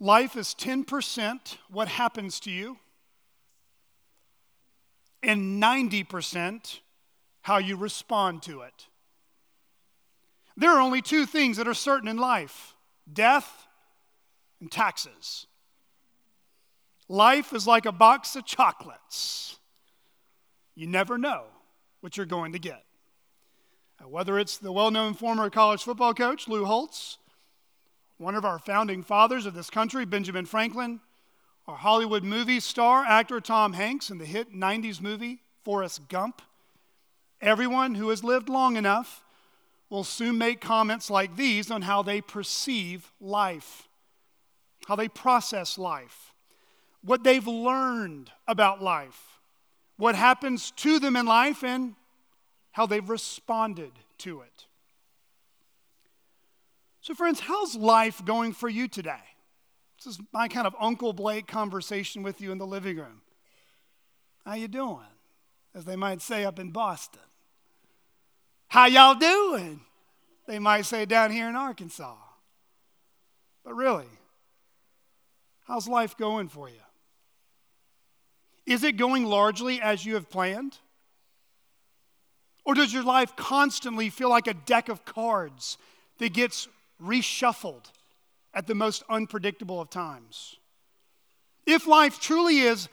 Life is 10% what happens to you, and 90% how you respond to it. There are only two things that are certain in life death and taxes. Life is like a box of chocolates. You never know what you're going to get. Whether it's the well known former college football coach, Lou Holtz, one of our founding fathers of this country, Benjamin Franklin, our Hollywood movie star, actor Tom Hanks in the hit 90s movie Forrest Gump, everyone who has lived long enough will soon make comments like these on how they perceive life, how they process life, what they've learned about life, what happens to them in life, and how they've responded to it. So, friends, how's life going for you today? This is my kind of Uncle Blake conversation with you in the living room. How you doing? As they might say up in Boston. How y'all doing? They might say down here in Arkansas. But really, how's life going for you? Is it going largely as you have planned? Or does your life constantly feel like a deck of cards that gets reshuffled at the most unpredictable of times? If life truly is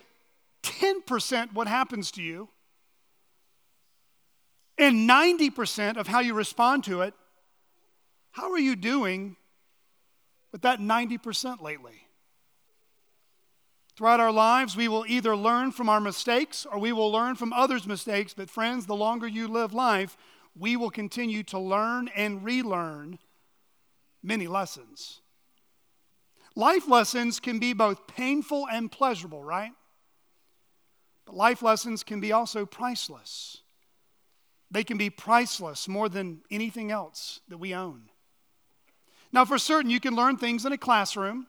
10% what happens to you, and 90% of how you respond to it, how are you doing with that 90% lately? Throughout our lives, we will either learn from our mistakes or we will learn from others' mistakes. But, friends, the longer you live life, we will continue to learn and relearn many lessons. Life lessons can be both painful and pleasurable, right? But life lessons can be also priceless. They can be priceless more than anything else that we own. Now, for certain, you can learn things in a classroom.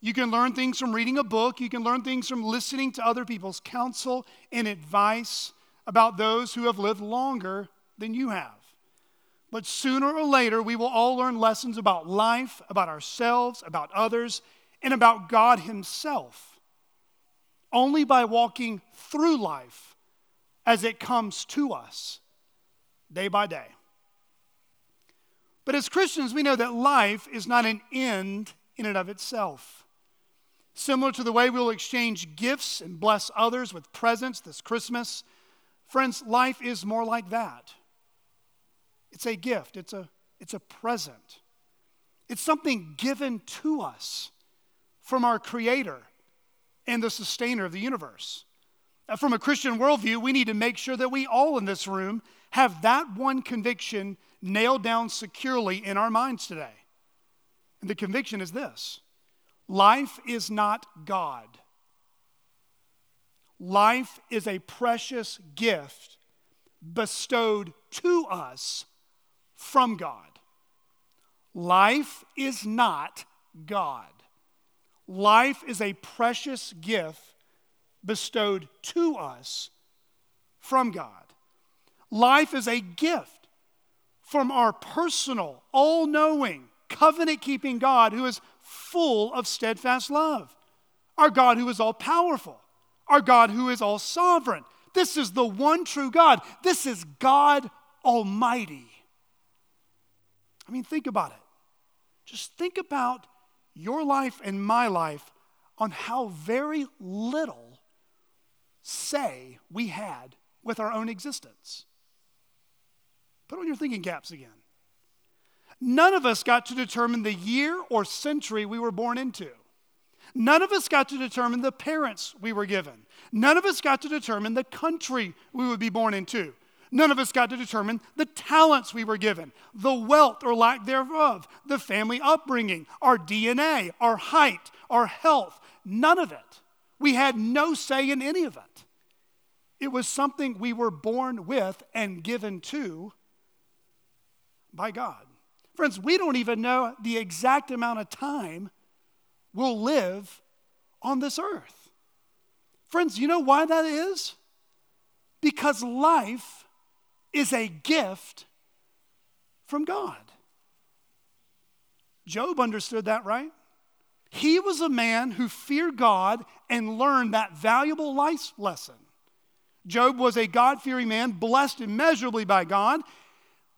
You can learn things from reading a book. You can learn things from listening to other people's counsel and advice about those who have lived longer than you have. But sooner or later, we will all learn lessons about life, about ourselves, about others, and about God Himself. Only by walking through life as it comes to us day by day. But as Christians, we know that life is not an end in and of itself. Similar to the way we'll exchange gifts and bless others with presents this Christmas, friends, life is more like that. It's a gift, it's a, it's a present. It's something given to us from our Creator and the sustainer of the universe. From a Christian worldview, we need to make sure that we all in this room have that one conviction nailed down securely in our minds today. And the conviction is this life is not God, life is a precious gift bestowed to us from God. Life is not God. Life is a precious gift bestowed to us from God. Life is a gift from our personal, all knowing, covenant keeping God who is full of steadfast love. Our God who is all powerful. Our God who is all sovereign. This is the one true God. This is God Almighty. I mean, think about it. Just think about your life and my life on how very little say we had with our own existence. Put on your thinking caps again. None of us got to determine the year or century we were born into. None of us got to determine the parents we were given. None of us got to determine the country we would be born into. None of us got to determine the talents we were given, the wealth or lack thereof, the family upbringing, our DNA, our height, our health. None of it. We had no say in any of it. It was something we were born with and given to by God. Friends, we don't even know the exact amount of time we'll live on this earth. Friends, you know why that is? Because life is a gift from God. Job understood that, right? He was a man who feared God and learned that valuable life lesson. Job was a God fearing man, blessed immeasurably by God.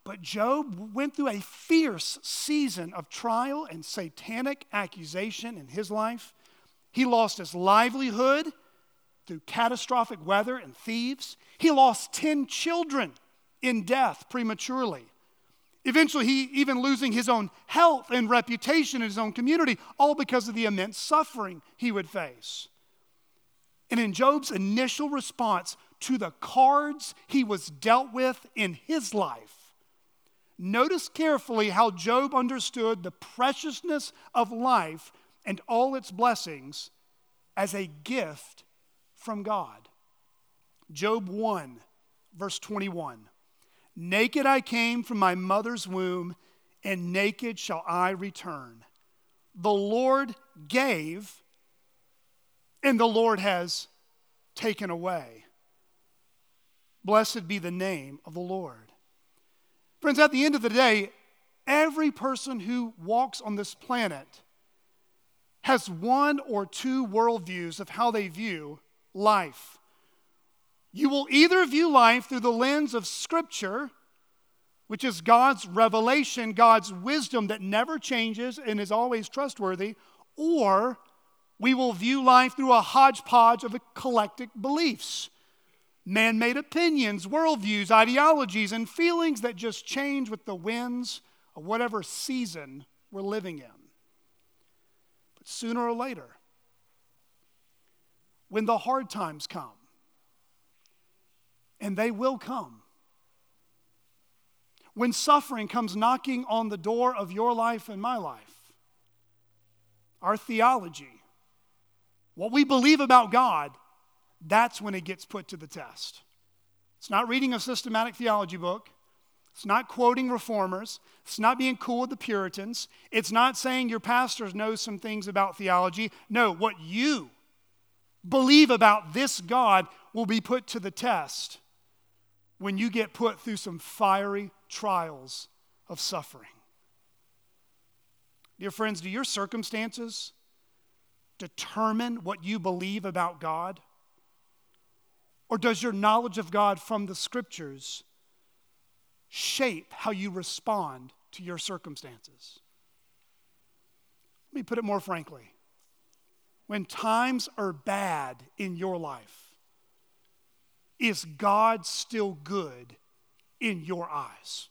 But Job went through a fierce season of trial and satanic accusation in his life. He lost his livelihood through catastrophic weather and thieves. He lost 10 children in death prematurely. Eventually, he even losing his own health and reputation in his own community, all because of the immense suffering he would face. And in Job's initial response to the cards he was dealt with in his life, notice carefully how Job understood the preciousness of life and all its blessings as a gift from God. Job 1, verse 21. Naked I came from my mother's womb, and naked shall I return. The Lord gave, and the Lord has taken away. Blessed be the name of the Lord. Friends, at the end of the day, every person who walks on this planet has one or two worldviews of how they view life. You will either view life through the lens of Scripture, which is God's revelation, God's wisdom that never changes and is always trustworthy, or we will view life through a hodgepodge of eclectic beliefs, man made opinions, worldviews, ideologies, and feelings that just change with the winds of whatever season we're living in. But sooner or later, when the hard times come, and they will come. When suffering comes knocking on the door of your life and my life, our theology, what we believe about God, that's when it gets put to the test. It's not reading a systematic theology book. It's not quoting reformers. It's not being cool with the Puritans. It's not saying your pastor knows some things about theology. No, what you believe about this God will be put to the test when you get put through some fiery trials of suffering. Dear friends, do your circumstances determine what you believe about God? Or does your knowledge of God from the scriptures shape how you respond to your circumstances? Let me put it more frankly. When times are bad in your life, is God still good in your eyes?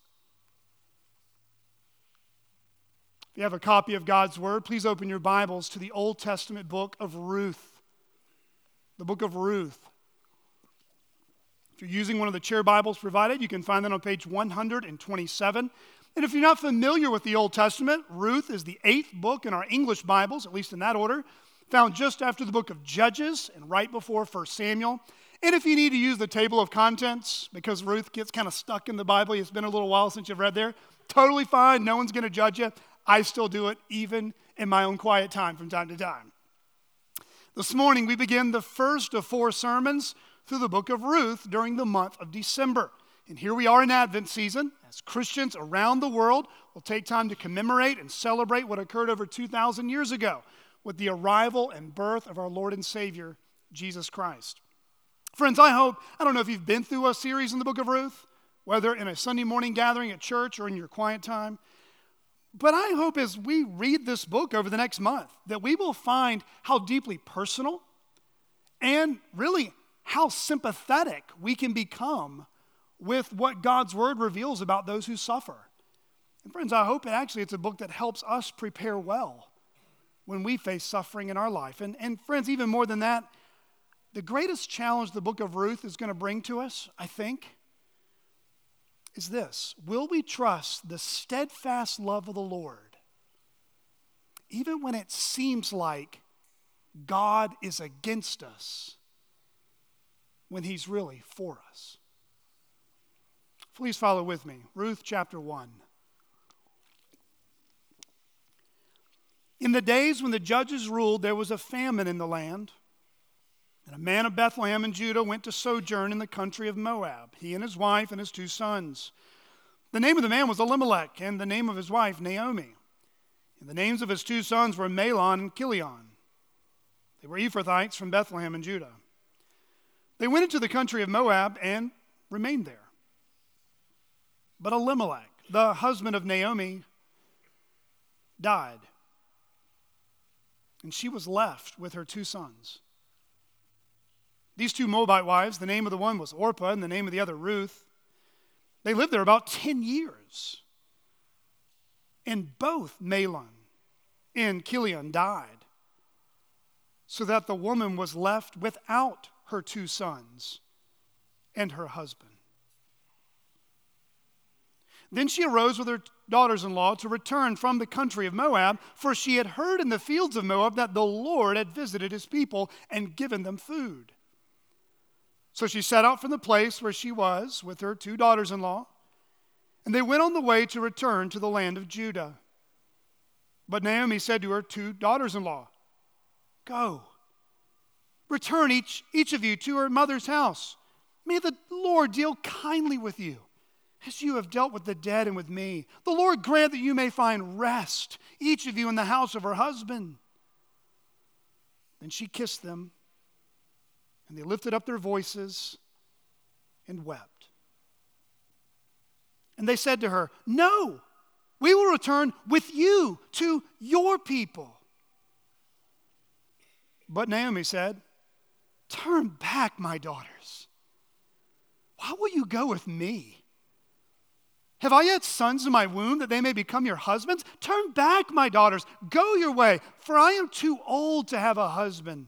If you have a copy of God's Word, please open your Bibles to the Old Testament book of Ruth. The book of Ruth. If you're using one of the chair Bibles provided, you can find that on page 127. And if you're not familiar with the Old Testament, Ruth is the eighth book in our English Bibles, at least in that order, found just after the book of Judges and right before 1 Samuel. And if you need to use the table of contents because Ruth gets kind of stuck in the Bible, it's been a little while since you've read there, totally fine. No one's going to judge you. I still do it even in my own quiet time from time to time. This morning, we begin the first of four sermons through the book of Ruth during the month of December. And here we are in Advent season as Christians around the world will take time to commemorate and celebrate what occurred over 2,000 years ago with the arrival and birth of our Lord and Savior, Jesus Christ. Friends, I hope, I don't know if you've been through a series in the book of Ruth, whether in a Sunday morning gathering at church or in your quiet time. But I hope as we read this book over the next month that we will find how deeply personal and really how sympathetic we can become with what God's word reveals about those who suffer. And friends, I hope it actually it's a book that helps us prepare well when we face suffering in our life. And, and friends, even more than that, the greatest challenge the book of Ruth is going to bring to us, I think, is this Will we trust the steadfast love of the Lord, even when it seems like God is against us, when He's really for us? Please follow with me. Ruth chapter 1. In the days when the judges ruled, there was a famine in the land. And a man of Bethlehem in Judah went to sojourn in the country of Moab, he and his wife and his two sons. The name of the man was Elimelech, and the name of his wife, Naomi. And the names of his two sons were Mahlon and Chilion. They were Ephrathites from Bethlehem in Judah. They went into the country of Moab and remained there. But Elimelech, the husband of Naomi, died. And she was left with her two sons. These two Moabite wives, the name of the one was Orpah and the name of the other Ruth, they lived there about 10 years. And both Mahlon and Chilion died, so that the woman was left without her two sons and her husband. Then she arose with her daughters in law to return from the country of Moab, for she had heard in the fields of Moab that the Lord had visited his people and given them food. So she set out from the place where she was with her two daughters in law, and they went on the way to return to the land of Judah. But Naomi said to her two daughters in law, Go, return each, each of you to her mother's house. May the Lord deal kindly with you as you have dealt with the dead and with me. The Lord grant that you may find rest, each of you in the house of her husband. Then she kissed them, and they lifted up their voices and wept. And they said to her, No, we will return with you to your people. But Naomi said, Turn back, my daughters. Why will you go with me? Have I yet sons in my womb that they may become your husbands? Turn back, my daughters. Go your way, for I am too old to have a husband.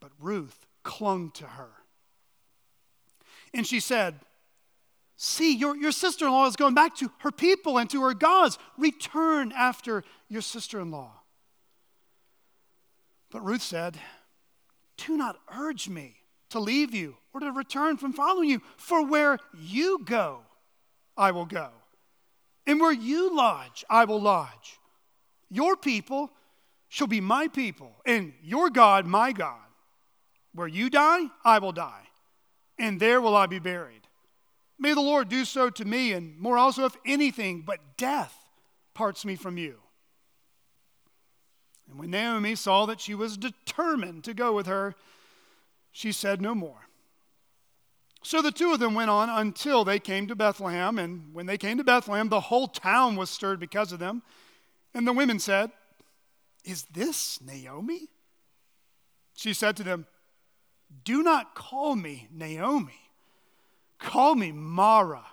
but Ruth clung to her. And she said, See, your, your sister in law is going back to her people and to her gods. Return after your sister in law. But Ruth said, Do not urge me to leave you or to return from following you. For where you go, I will go. And where you lodge, I will lodge. Your people shall be my people, and your God, my God. Where you die, I will die, and there will I be buried. May the Lord do so to me, and more also, if anything but death parts me from you. And when Naomi saw that she was determined to go with her, she said no more. So the two of them went on until they came to Bethlehem. And when they came to Bethlehem, the whole town was stirred because of them. And the women said, Is this Naomi? She said to them, Do not call me Naomi. Call me Mara,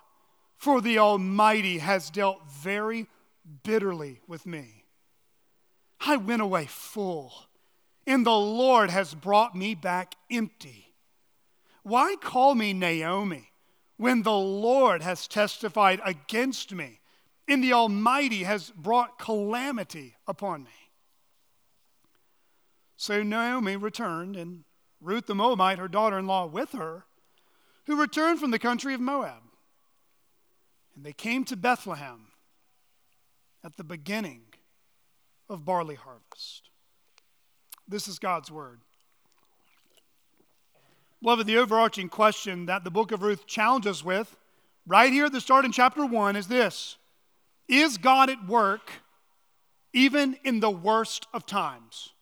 for the Almighty has dealt very bitterly with me. I went away full, and the Lord has brought me back empty. Why call me Naomi when the Lord has testified against me and the Almighty has brought calamity upon me? So Naomi returned, and Ruth the Moabite, her daughter in law, with her, who returned from the country of Moab. And they came to Bethlehem at the beginning of barley harvest. This is God's word. Beloved, the overarching question that the book of Ruth challenges with, right here at the start in chapter 1, is this Is God at work even in the worst of times?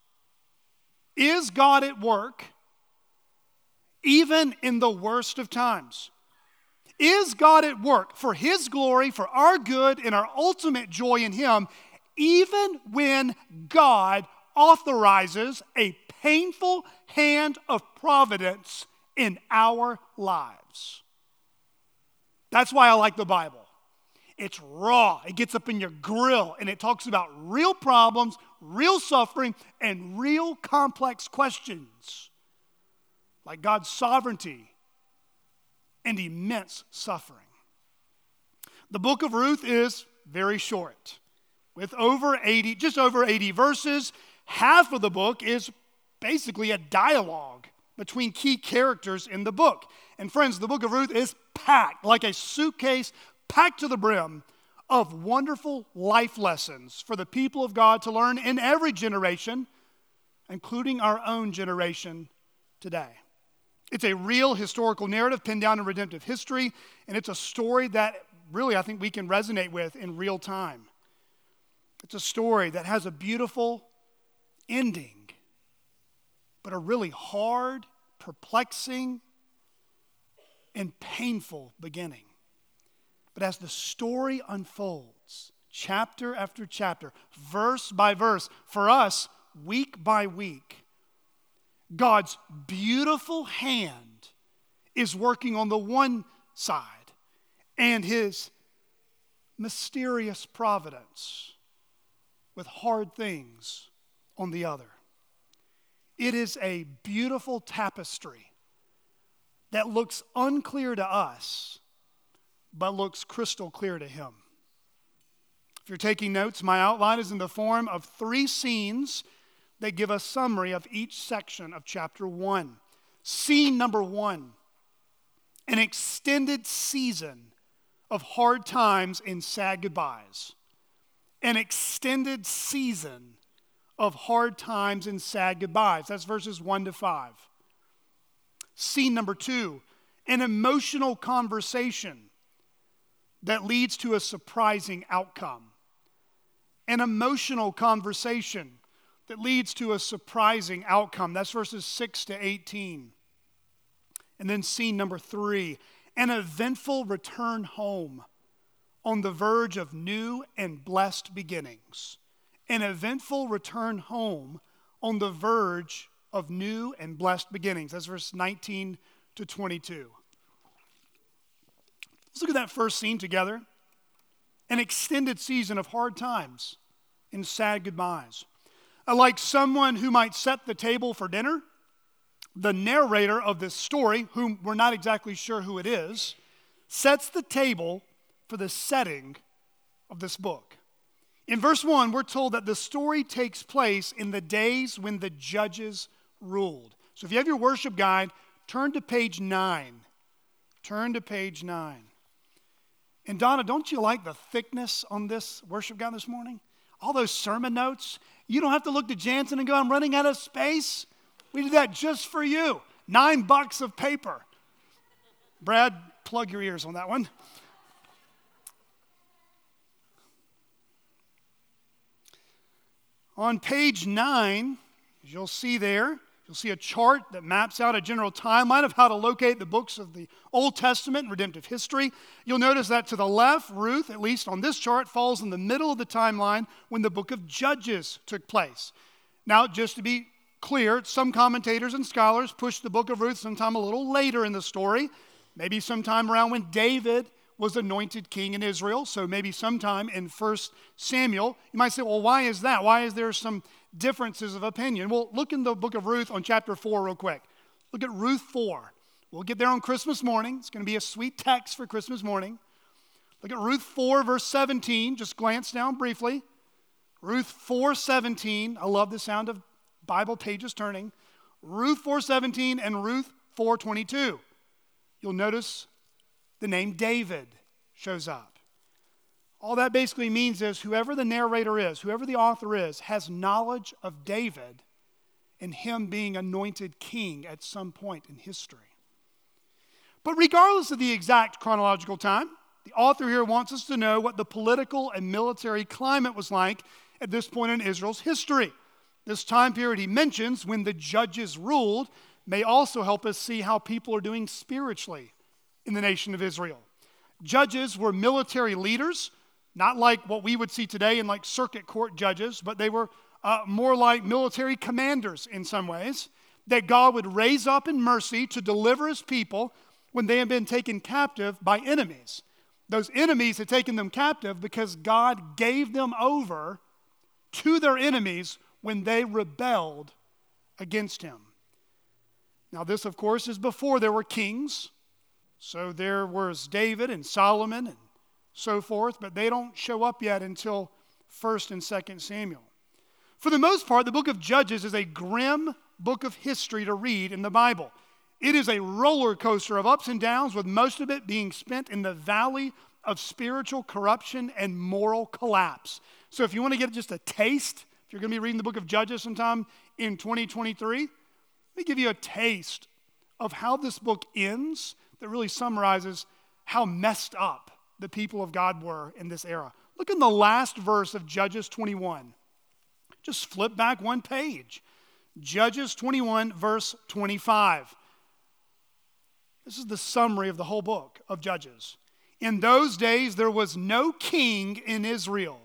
Is God at work even in the worst of times? Is God at work for His glory, for our good, and our ultimate joy in Him, even when God authorizes a painful hand of providence in our lives. That's why I like the Bible. It's raw, it gets up in your grill, and it talks about real problems, real suffering, and real complex questions like God's sovereignty and immense suffering. The book of Ruth is very short. with over 80, just over 80 verses. Half of the book is basically a dialogue between key characters in the book. And friends, the book of Ruth is packed like a suitcase packed to the brim of wonderful life lessons for the people of God to learn in every generation, including our own generation today. It's a real historical narrative pinned down in redemptive history, and it's a story that really I think we can resonate with in real time. It's a story that has a beautiful ending, but a really hard, perplexing, and painful beginning. But as the story unfolds, chapter after chapter, verse by verse, for us, week by week, God's beautiful hand is working on the one side and his mysterious providence with hard things on the other. It is a beautiful tapestry that looks unclear to us, but looks crystal clear to him. If you're taking notes, my outline is in the form of three scenes that give a summary of each section of chapter one. Scene number one an extended season of hard times and sad goodbyes. An extended season of hard times and sad goodbyes. That's verses 1 to 5. Scene number two an emotional conversation that leads to a surprising outcome. An emotional conversation that leads to a surprising outcome. That's verses 6 to 18. And then scene number three an eventful return home on the verge of new and blessed beginnings. An eventful return home on the verge of new and blessed beginnings. That's verse 19 to 22. Let's look at that first scene together. An extended season of hard times and sad goodbyes. Uh, like someone who might set the table for dinner, the narrator of this story, whom we're not exactly sure who it is, sets the table for the setting of this book. In verse 1, we're told that the story takes place in the days when the judges ruled. So if you have your worship guide, turn to page 9. Turn to page 9. And Donna, don't you like the thickness on this worship guide this morning? All those sermon notes. You don't have to look to Jansen and go, I'm running out of space. We did that just for you. Nine bucks of paper. Brad, plug your ears on that one. On page 9, as you'll see there, you'll see a chart that maps out a general timeline of how to locate the books of the Old Testament and redemptive history. You'll notice that to the left, Ruth, at least on this chart, falls in the middle of the timeline when the book of Judges took place. Now, just to be clear, some commentators and scholars push the book of Ruth sometime a little later in the story, maybe sometime around when David was anointed king in Israel, so maybe sometime in 1 Samuel. You might say, well, why is that? Why is there some differences of opinion. Well, look in the book of Ruth on chapter 4 real quick. Look at Ruth 4. We'll get there on Christmas morning. It's going to be a sweet text for Christmas morning. Look at Ruth 4, verse 17. Just glance down briefly. Ruth 4, 17. I love the sound of Bible pages turning. Ruth 4, 17 and Ruth 4, 22. You'll notice the name David shows up. All that basically means is whoever the narrator is, whoever the author is, has knowledge of David and him being anointed king at some point in history. But regardless of the exact chronological time, the author here wants us to know what the political and military climate was like at this point in Israel's history. This time period he mentions when the judges ruled may also help us see how people are doing spiritually in the nation of Israel. Judges were military leaders not like what we would see today in like circuit court judges, but they were uh, more like military commanders in some ways, that God would raise up in mercy to deliver his people when they had been taken captive by enemies. Those enemies had taken them captive because God gave them over to their enemies when they rebelled against him. Now, this, of course, is before there were kings. So there was David and Solomon and so forth, but they don't show up yet until 1st and 2nd Samuel. For the most part, the book of Judges is a grim book of history to read in the Bible. It is a roller coaster of ups and downs, with most of it being spent in the valley of spiritual corruption and moral collapse. So, if you want to get just a taste, if you're going to be reading the book of Judges sometime in 2023, let me give you a taste of how this book ends that really summarizes how messed up the people of God were in this era. Look in the last verse of Judges 21. Just flip back one page. Judges 21, verse 25. This is the summary of the whole book of Judges. In those days, there was no king in Israel.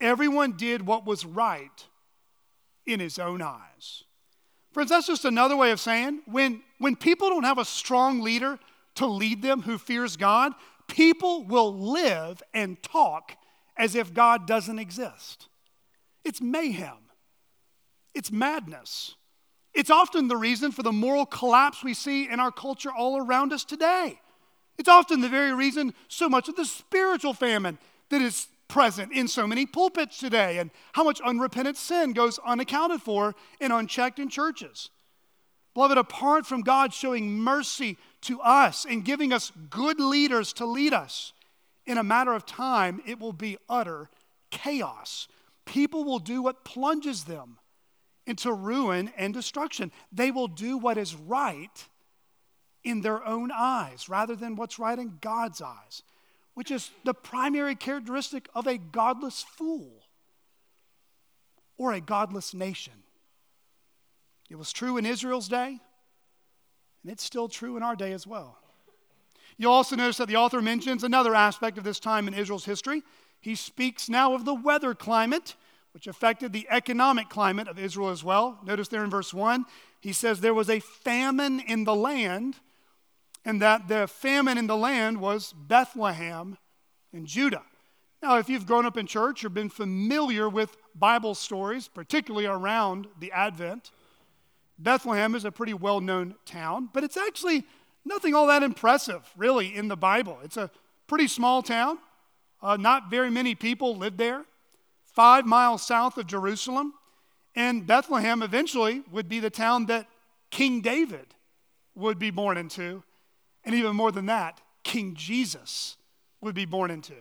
Everyone did what was right in his own eyes. Friends, that's just another way of saying when, when people don't have a strong leader to lead them who fears God, people will live and talk as if God doesn't exist. It's mayhem, it's madness. It's often the reason for the moral collapse we see in our culture all around us today. It's often the very reason so much of the spiritual famine that is present in so many pulpits today and how much unrepentant sin goes unaccounted for and unchecked in churches. Beloved, apart from God showing mercy to us and giving us good leaders to lead us, in a matter of time, it will be utter chaos. People will do what plunges them into ruin and destruction. They will do what is right in their own eyes rather than what's right in God's eyes, which is the primary characteristic of a godless fool or a godless nation. It was true in Israel's day, and it's still true in our day as well. You'll also notice that the author mentions another aspect of this time in Israel's history. He speaks now of the weather climate, which affected the economic climate of Israel as well. Notice there in verse 1, he says there was a famine in the land, and that the famine in the land was Bethlehem and Judah. Now, if you've grown up in church or been familiar with Bible stories, particularly around the Advent, Bethlehem is a pretty well known town, but it's actually nothing all that impressive, really, in the Bible. It's a pretty small town. Uh, not very many people live there. Five miles south of Jerusalem. And Bethlehem eventually would be the town that King David would be born into. And even more than that, King Jesus would be born into.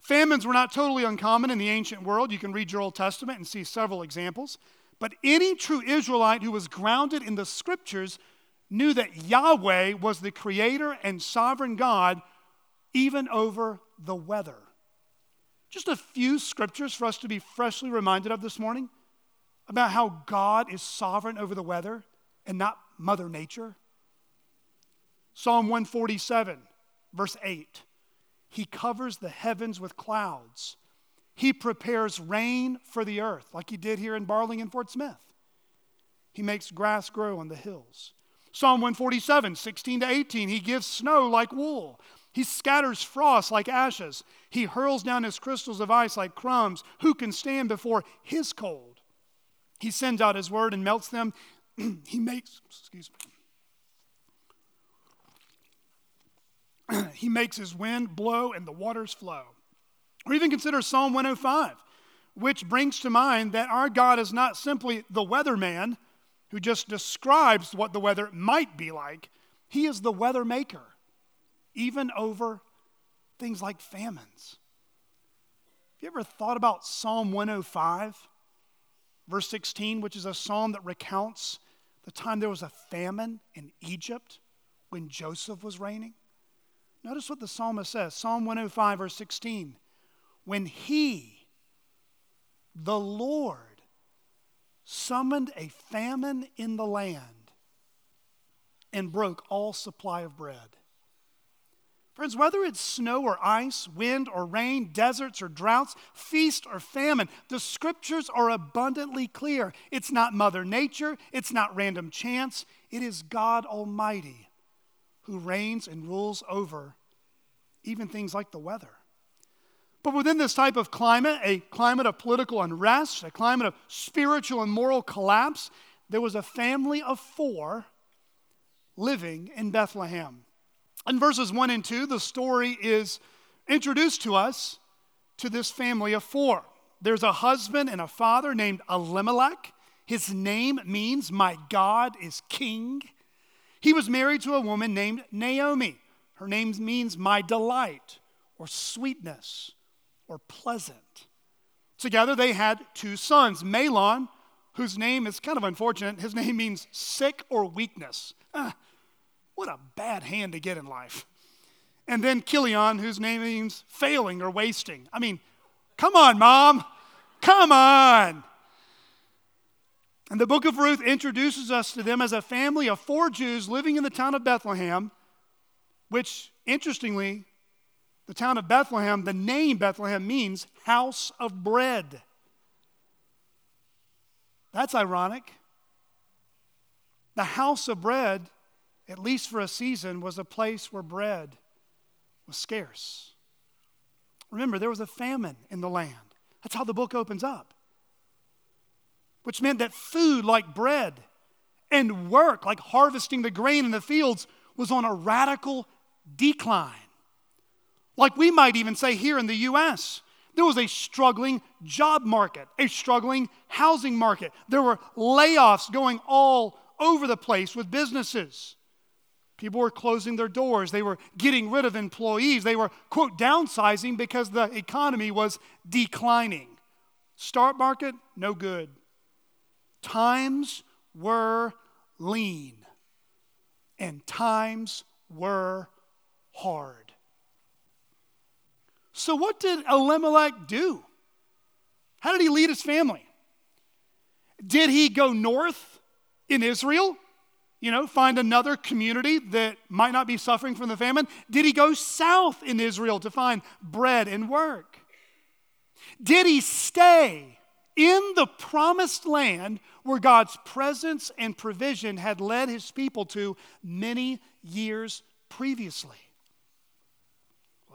Famines were not totally uncommon in the ancient world. You can read your Old Testament and see several examples. But any true Israelite who was grounded in the scriptures knew that Yahweh was the creator and sovereign God, even over the weather. Just a few scriptures for us to be freshly reminded of this morning about how God is sovereign over the weather and not Mother Nature. Psalm 147, verse 8 He covers the heavens with clouds he prepares rain for the earth, like he did here in Barling and Fort Smith. He makes grass grow on the hills. Psalm 147, 16 to 18, he gives snow like wool. He scatters frost like ashes. He hurls down his crystals of ice like crumbs. Who can stand before his cold? He sends out his word and melts them. he makes, excuse me. he makes his wind blow and the waters flow. Or even consider Psalm 105, which brings to mind that our God is not simply the weatherman who just describes what the weather might be like, He is the weather maker, even over things like famines. Have you ever thought about Psalm 105, verse 16, which is a psalm that recounts the time there was a famine in Egypt when Joseph was reigning? Notice what the psalmist says Psalm 105, verse 16 when he, the Lord, summoned a famine in the land and broke all supply of bread. Friends, whether it's snow or ice, wind or rain, deserts or droughts, feast or famine, the scriptures are abundantly clear. It's not Mother Nature, it's not random chance, it is God Almighty who reigns and rules over even things like the weather. But within this type of climate, a climate of political unrest, a climate of spiritual and moral collapse, there was a family of four living in Bethlehem. In verses 1 and 2, the story is introduced to us to this family of four. There's a husband and a father named Elimelech. His name means, My God is King. He was married to a woman named Naomi. Her name means, My delight, or sweetness, or pleasant. Together they had two sons, Mahlon, whose name is kind of unfortunate. His name means sick or weakness. Ah, what a bad hand to get in life. And then Chilion, whose name means failing or wasting. I mean, come on, mom. Come on. And the book of Ruth introduces us to them as a family of four Jews living in the town of Bethlehem, which, interestingly, the town of Bethlehem, the name Bethlehem means house of bread. That's ironic. The house of bread, at least for a season, was a place where bread was scarce. Remember, there was a famine in the land. That's how the book opens up. Which meant that food like bread and work like harvesting the grain in the fields was on a radical decline. Like we might even say here in the US, there was a struggling job market, a struggling housing market. There were layoffs going all over the place with businesses. People were closing their doors. They were getting rid of employees. They were, quote, downsizing because the economy was declining. Start market, no good. Times were lean, and times were hard. So, what did Elimelech do? How did he lead his family? Did he go north in Israel? You know, find another community that might not be suffering from the famine? Did he go south in Israel to find bread and work? Did he stay in the promised land where God's presence and provision had led his people to many years previously?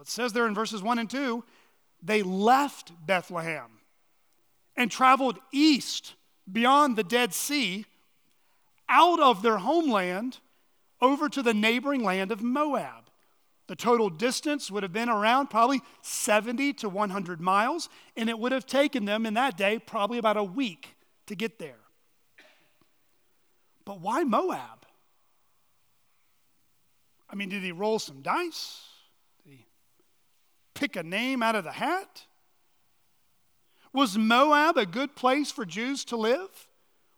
It says there in verses 1 and 2 they left Bethlehem and traveled east beyond the Dead Sea out of their homeland over to the neighboring land of Moab. The total distance would have been around probably 70 to 100 miles, and it would have taken them in that day probably about a week to get there. But why Moab? I mean, did he roll some dice? Pick a name out of the hat? Was Moab a good place for Jews to live?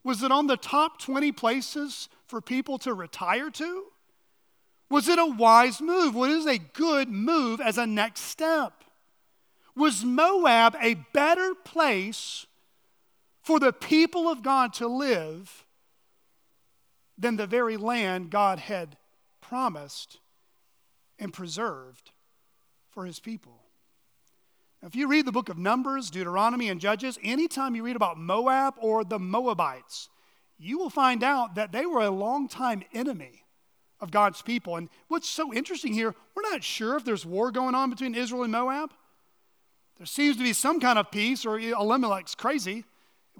Was it on the top 20 places for people to retire to? Was it a wise move? What is a good move as a next step? Was Moab a better place for the people of God to live than the very land God had promised and preserved for his people. Now, if you read the book of Numbers, Deuteronomy, and Judges, anytime you read about Moab or the Moabites, you will find out that they were a longtime enemy of God's people. And what's so interesting here, we're not sure if there's war going on between Israel and Moab. There seems to be some kind of peace, or Elimelech's crazy,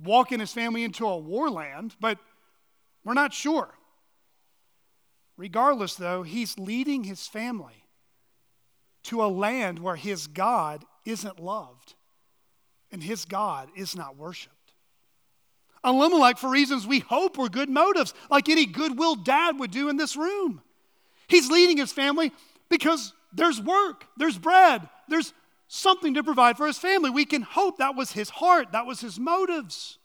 walking his family into a war land, but we're not sure. Regardless, though, he's leading his family to a land where his God isn't loved and his God is not worshiped. Elimelech, for reasons we hope were good motives, like any goodwill dad would do in this room. He's leading his family because there's work, there's bread, there's something to provide for his family. We can hope that was his heart, that was his motives.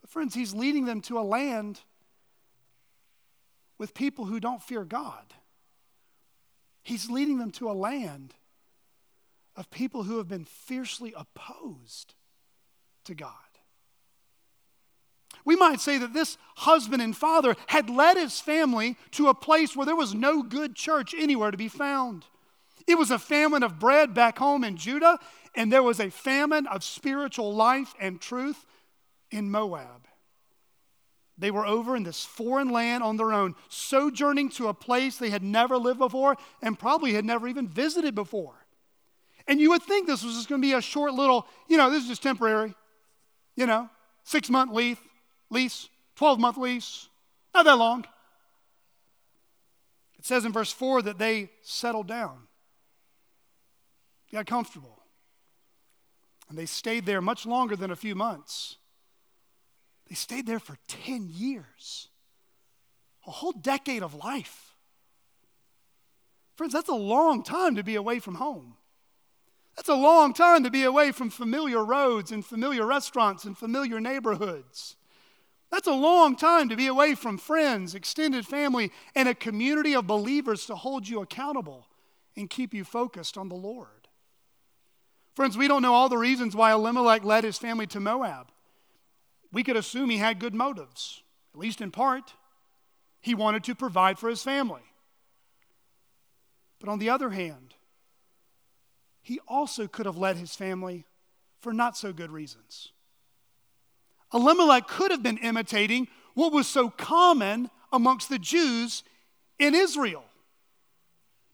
But, friends, he's leading them to a land with people who don't fear God. He's leading them to a land of people who have been fiercely opposed to God. We might say that this husband and father had led his family to a place where there was no good church anywhere to be found. It was a famine of bread back home in Judah, and there was a famine of spiritual life and truth in Moab. They were over in this foreign land on their own, sojourning to a place they had never lived before and probably had never even visited before. And you would think this was just going to be a short little, you know, this is just temporary, you know, six month lease, lease, 12 month lease, not that long. It says in verse 4 that they settled down. got comfortable. And they stayed there much longer than a few months. They stayed there for 10 years, a whole decade of life. Friends, that's a long time to be away from home. That's a long time to be away from familiar roads and familiar restaurants and familiar neighborhoods. That's a long time to be away from friends, extended family, and a community of believers to hold you accountable and keep you focused on the Lord. Friends, we don't know all the reasons why Elimelech led his family to Moab. We could assume he had good motives, at least in part. He wanted to provide for his family. But on the other hand, he also could have led his family for not so good reasons. Elimelech could have been imitating what was so common amongst the Jews in Israel.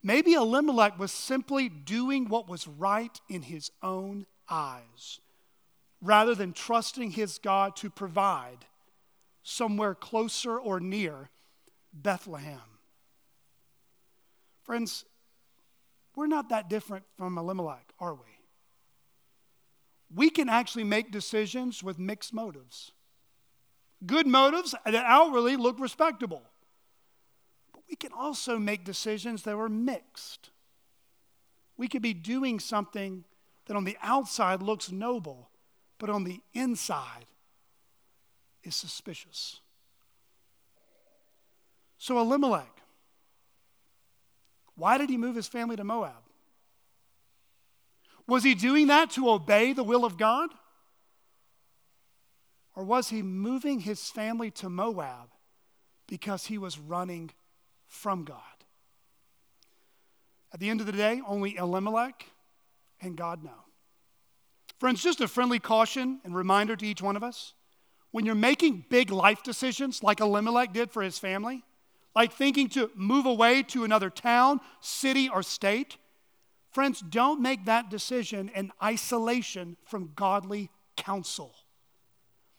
Maybe Elimelech was simply doing what was right in his own eyes rather than trusting his God to provide somewhere closer or near Bethlehem. Friends, we're not that different from Elimelech, are we? We can actually make decisions with mixed motives. Good motives that outwardly look respectable But we can also make decisions that are mixed. We could be doing something that on the outside looks noble, but on the inside is suspicious. So, Elimelech, why did he move his family to Moab? Was he doing that to obey the will of God? Or was he moving his family to Moab because he was running from God. At the end of the day, only Elimelech and God know. Friends, just a friendly caution and reminder to each one of us when you're making big life decisions like Elimelech did for his family, like thinking to move away to another town, city, or state, friends, don't make that decision in isolation from godly counsel.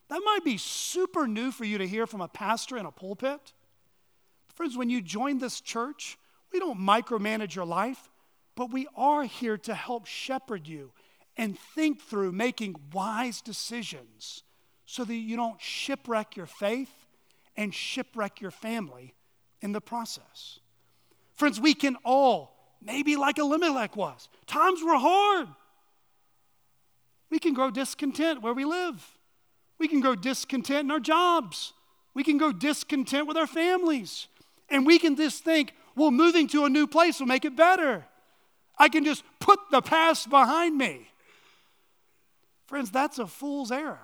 That might be super new for you to hear from a pastor in a pulpit. Friends, when you join this church, we don't micromanage your life, but we are here to help shepherd you and think through making wise decisions so that you don't shipwreck your faith and shipwreck your family in the process. Friends, we can all, maybe like Elimelech was, times were hard. We can grow discontent where we live. We can grow discontent in our jobs. We can grow discontent with our families. And we can just think, well, moving to a new place will make it better. I can just put the past behind me. Friends, that's a fool's error.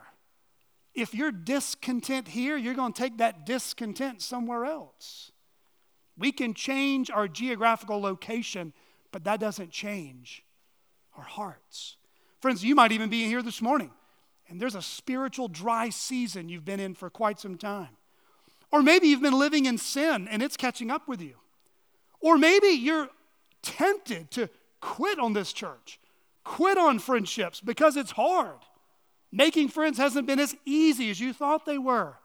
If you're discontent here, you're going to take that discontent somewhere else. We can change our geographical location, but that doesn't change our hearts. Friends, you might even be here this morning, and there's a spiritual dry season you've been in for quite some time. Or maybe you've been living in sin and it's catching up with you. Or maybe you're tempted to quit on this church, quit on friendships because it's hard. Making friends hasn't been as easy as you thought they were.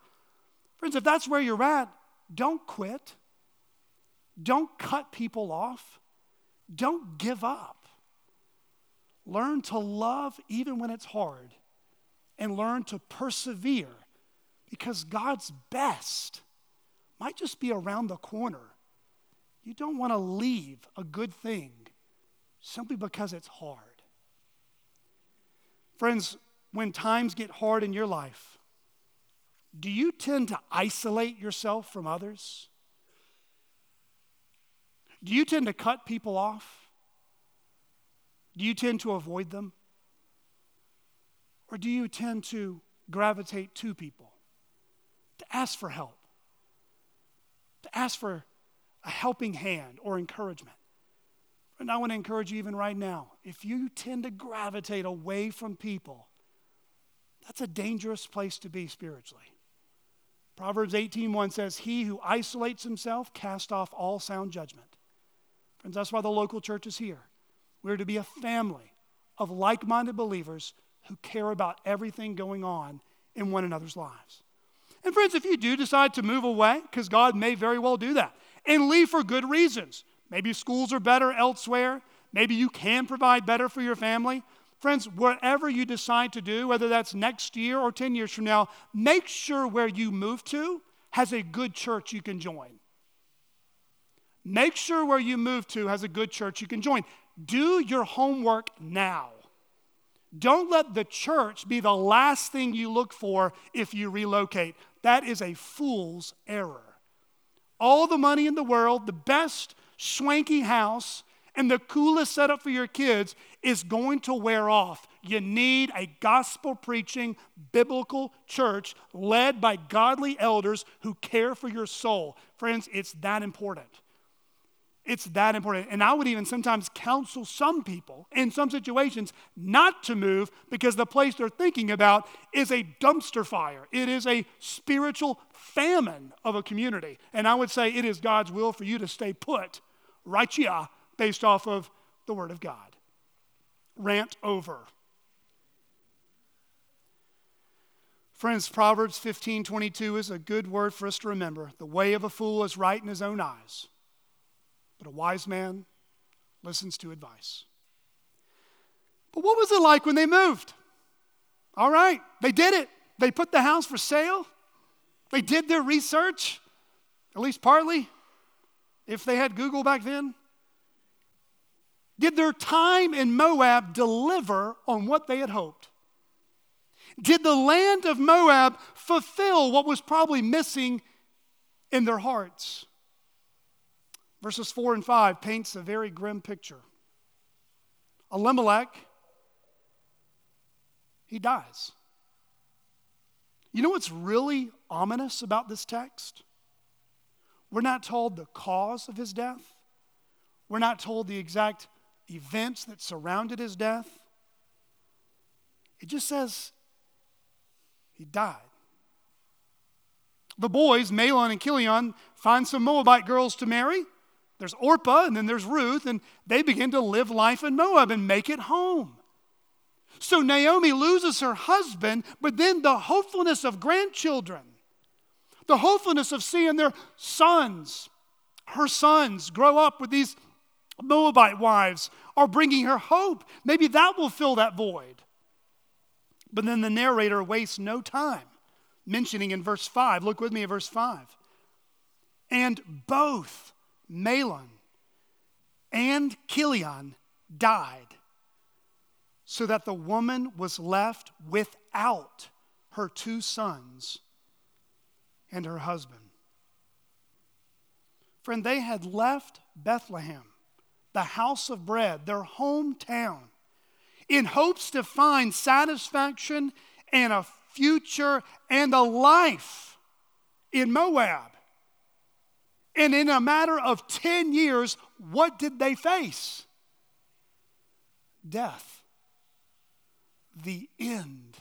Friends, if that's where you're at, don't quit. Don't cut people off. Don't give up. Learn to love even when it's hard and learn to persevere because God's best might just be around the corner. You don't want to leave a good thing simply because it's hard. Friends, when times get hard in your life, do you tend to isolate yourself from others? Do you tend to cut people off? Do you tend to avoid them? Or do you tend to gravitate to people? to ask for help, to ask for a helping hand or encouragement. And I want to encourage you even right now if you tend to gravitate away from people, that's a dangerous place to be spiritually. Proverbs 18:1 says, He who isolates himself cast off all sound judgment. Friends, that's why the local church is here. We're to be a family of like minded believers who care about everything going on in one another's lives. And friends, if you do decide to move away, because God may very well do that, and leave for good reasons, maybe schools are better elsewhere, maybe you can provide better for your family. Friends, whatever you decide to do, whether that's next year or 10 years from now, make sure where you move to has a good church you can join. Make sure where you move to has a good church you can join. Do your homework now. Don't let the church be the last thing you look for if you relocate. That is a fool's error. All the money in the world, the best swanky house, and the coolest setup for your kids is going to wear off. You need a gospel preaching, biblical church led by godly elders who care for your soul. Friends, it's that important. It's that important. And I would even sometimes counsel some people in some situations not to move because the place they're thinking about is a dumpster fire. It is a spiritual famine of a community. And I would say it is God's will for you to stay put right here based off of the Word of God. Rant over. Friends, Proverbs 15 22 is a good word for us to remember. The way of a fool is right in his own eyes but a wise man listens to advice. But what was it like when they moved? All right, they did it. They put the house for sale. They did their research, at least partly, if they had Google back then. Did their time in Moab deliver on what they had hoped? Did the land of Moab fulfill what was probably missing in their hearts? Verses 4 and 5 paints a very grim picture. Elimelech, he dies. You know what's really ominous about this text? We're not told the cause of his death. We're not told the exact events that surrounded his death. It just says he died. The boys, Mahlon and Chilion, find some Moabite girls to marry. There's Orpah, and then there's Ruth, and they begin to live life in Moab and make it home. So Naomi loses her husband, but then the hopefulness of grandchildren, the hopefulness of seeing their sons, her sons, grow up with these Moabite wives are bringing her hope. Maybe that will fill that void. But then the narrator wastes no time mentioning in verse 5. Look with me at verse 5. And both Mahlon and Chilion died, so that the woman was left without her two sons and her husband. Friend, they had left Bethlehem, the house of bread, their hometown, in hopes to find satisfaction and a future and a life in Moab. And in a matter of 10 years, what did they face? Death. The end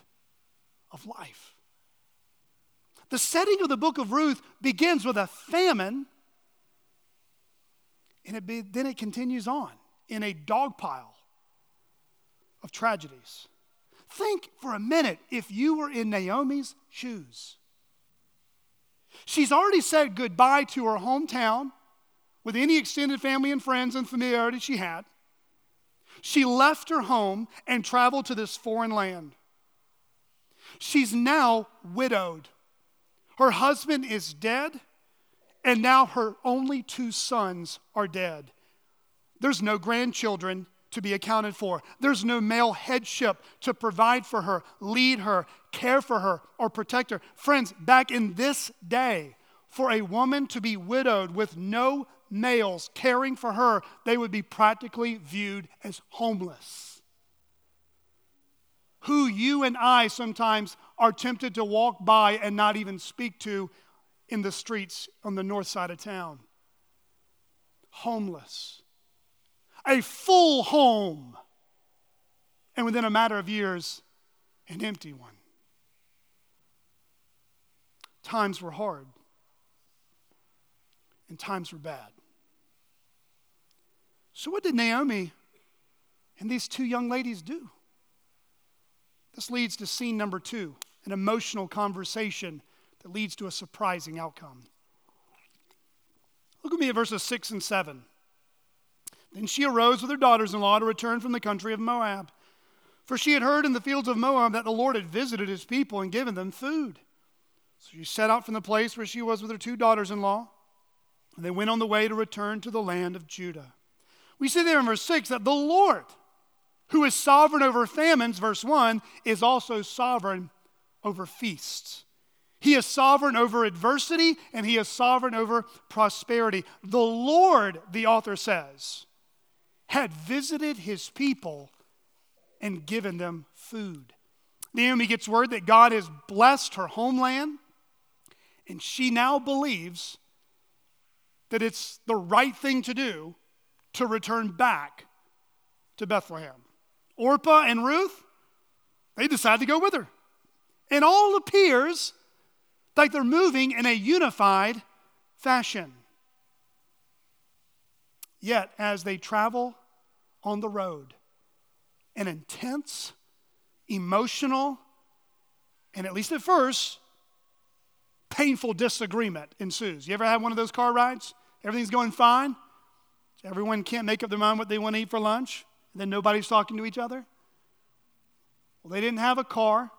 of life. The setting of the book of Ruth begins with a famine, and it be, then it continues on in a dog pile of tragedies. Think for a minute if you were in Naomi's shoes. She's already said goodbye to her hometown with any extended family and friends and familiarity she had. She left her home and traveled to this foreign land. She's now widowed. Her husband is dead, and now her only two sons are dead. There's no grandchildren to be accounted for. There's no male headship to provide for her, lead her, care for her, or protect her. Friends, back in this day, for a woman to be widowed with no males caring for her, they would be practically viewed as homeless. Who you and I sometimes are tempted to walk by and not even speak to in the streets on the north side of town. Homeless a full home, and within a matter of years, an empty one. Times were hard, and times were bad. So, what did Naomi and these two young ladies do? This leads to scene number two an emotional conversation that leads to a surprising outcome. Look at me at verses six and seven. Then she arose with her daughters in law to return from the country of Moab. For she had heard in the fields of Moab that the Lord had visited his people and given them food. So she set out from the place where she was with her two daughters in law, and they went on the way to return to the land of Judah. We see there in verse 6 that the Lord, who is sovereign over famines, verse 1, is also sovereign over feasts. He is sovereign over adversity and he is sovereign over prosperity. The Lord, the author says, had visited his people and given them food. Naomi gets word that God has blessed her homeland, and she now believes that it's the right thing to do to return back to Bethlehem. Orpah and Ruth, they decide to go with her. And all appears like they're moving in a unified fashion. Yet, as they travel on the road, an intense, emotional, and at least at first, painful disagreement ensues. You ever had one of those car rides? Everything's going fine. Everyone can't make up their mind what they want to eat for lunch, then nobody's talking to each other. Well, they didn't have a car,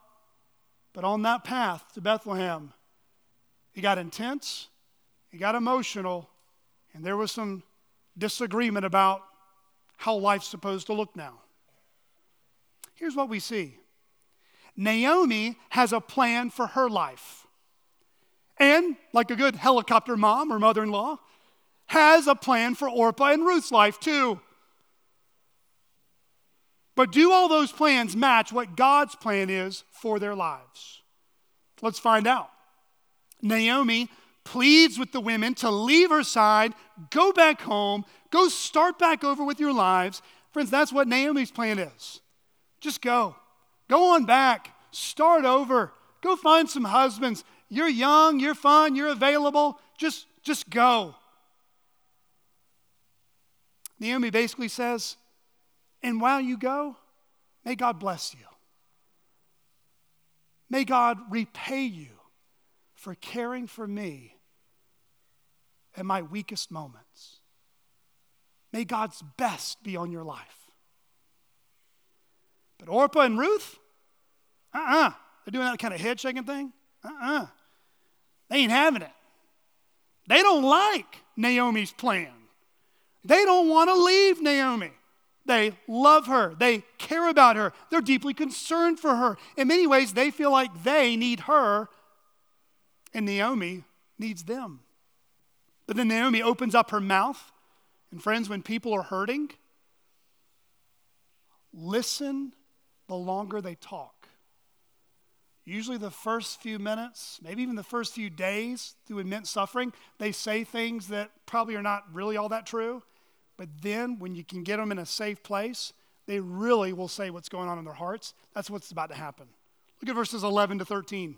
but on that path to Bethlehem, it got intense, it got emotional, and there was some disagreement about how life's supposed to look now. Here's what we see Naomi has a plan for her life. And, like a good helicopter mom or mother in law, has a plan for Orpah and Ruth's life too. But do all those plans match what God's plan is for their lives? Let's find out. Naomi pleads with the women to leave her side, go back home, go start back over with your lives. Friends, that's what Naomi's plan is. Just go. Go on back. Start over. Go find some husbands. You're young, you're fun, you're available. Just, just go. Naomi basically says, and while you go, may God bless you. May God repay you for caring for me at my weakest moments. May God's best be on your life. But Orpah and Ruth, uh uh-uh. uh, they're doing that kind of head shaking thing. Uh uh-uh. uh, they ain't having it. They don't like Naomi's plan. They don't want to leave Naomi. They love her. They care about her. They're deeply concerned for her. In many ways, they feel like they need her and Naomi needs them. But then Naomi opens up her mouth. And friends, when people are hurting, listen the longer they talk. Usually, the first few minutes, maybe even the first few days through immense suffering, they say things that probably are not really all that true. But then, when you can get them in a safe place, they really will say what's going on in their hearts. That's what's about to happen. Look at verses 11 to 13.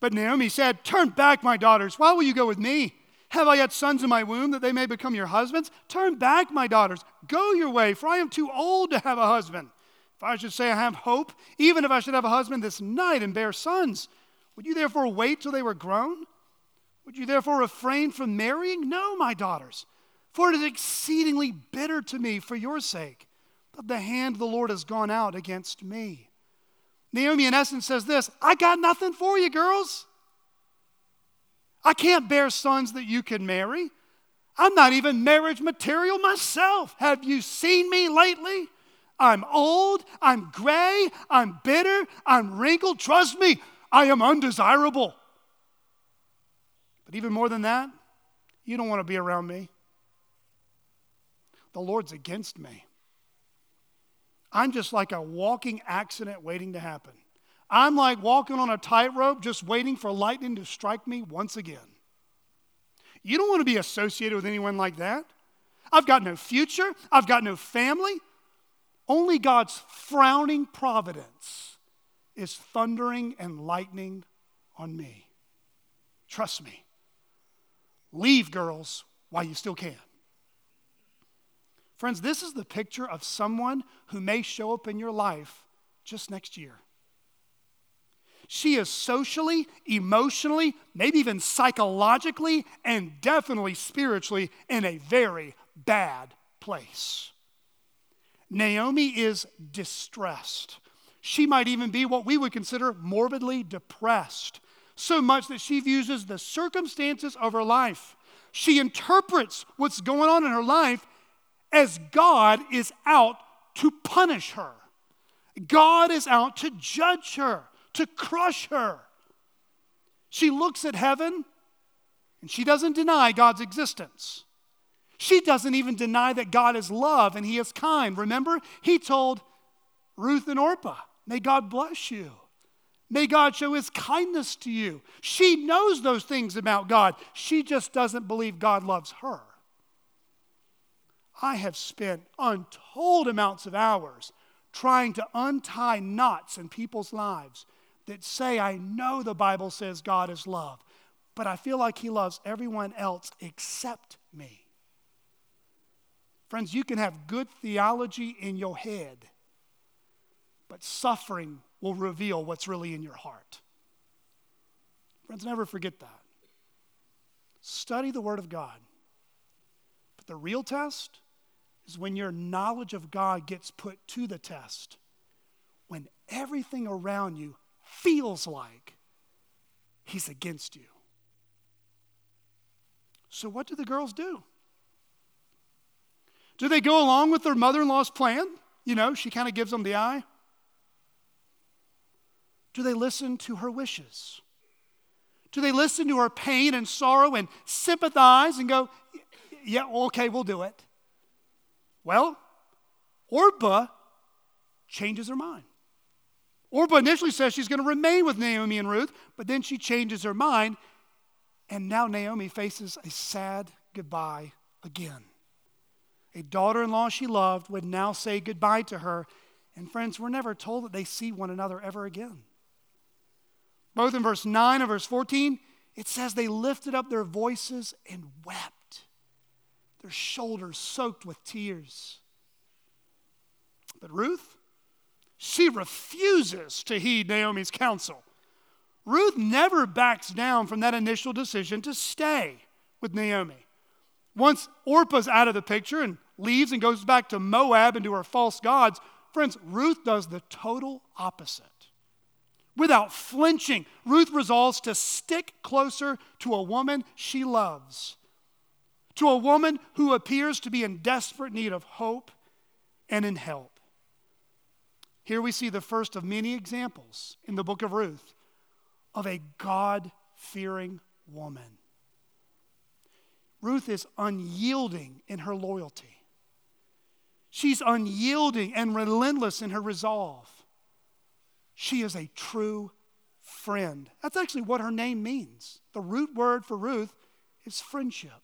But Naomi said, Turn back, my daughters. Why will you go with me? Have I yet sons in my womb that they may become your husbands? Turn back, my daughters. Go your way, for I am too old to have a husband. If I should say I have hope, even if I should have a husband this night and bear sons, would you therefore wait till they were grown? Would you therefore refrain from marrying? No, my daughters, for it is exceedingly bitter to me for your sake that the hand of the Lord has gone out against me. Naomi, in essence, says this I got nothing for you, girls. I can't bear sons that you can marry. I'm not even marriage material myself. Have you seen me lately? I'm old, I'm gray, I'm bitter, I'm wrinkled. Trust me, I am undesirable. But even more than that, you don't want to be around me. The Lord's against me. I'm just like a walking accident waiting to happen. I'm like walking on a tightrope just waiting for lightning to strike me once again. You don't want to be associated with anyone like that. I've got no future, I've got no family. Only God's frowning providence is thundering and lightning on me. Trust me. Leave, girls, while you still can. Friends, this is the picture of someone who may show up in your life just next year. She is socially, emotionally, maybe even psychologically, and definitely spiritually in a very bad place. Naomi is distressed. She might even be what we would consider morbidly depressed, so much that she views the circumstances of her life. She interprets what's going on in her life as God is out to punish her. God is out to judge her, to crush her. She looks at heaven and she doesn't deny God's existence. She doesn't even deny that God is love and He is kind. Remember, He told Ruth and Orpah, May God bless you. May God show His kindness to you. She knows those things about God. She just doesn't believe God loves her. I have spent untold amounts of hours trying to untie knots in people's lives that say, I know the Bible says God is love, but I feel like He loves everyone else except me. Friends, you can have good theology in your head, but suffering will reveal what's really in your heart. Friends, never forget that. Study the Word of God. But the real test is when your knowledge of God gets put to the test, when everything around you feels like He's against you. So, what do the girls do? Do they go along with their mother in law's plan? You know, she kind of gives them the eye. Do they listen to her wishes? Do they listen to her pain and sorrow and sympathize and go, yeah, okay, we'll do it? Well, Orpah changes her mind. Orpah initially says she's going to remain with Naomi and Ruth, but then she changes her mind, and now Naomi faces a sad goodbye again. A daughter in law she loved would now say goodbye to her. And friends, we're never told that they see one another ever again. Both in verse 9 and verse 14, it says they lifted up their voices and wept, their shoulders soaked with tears. But Ruth, she refuses to heed Naomi's counsel. Ruth never backs down from that initial decision to stay with Naomi. Once Orpah's out of the picture and leaves and goes back to Moab and to her false gods, friends, Ruth does the total opposite. Without flinching, Ruth resolves to stick closer to a woman she loves, to a woman who appears to be in desperate need of hope and in help. Here we see the first of many examples in the book of Ruth of a God fearing woman. Ruth is unyielding in her loyalty. She's unyielding and relentless in her resolve. She is a true friend. That's actually what her name means. The root word for Ruth is friendship.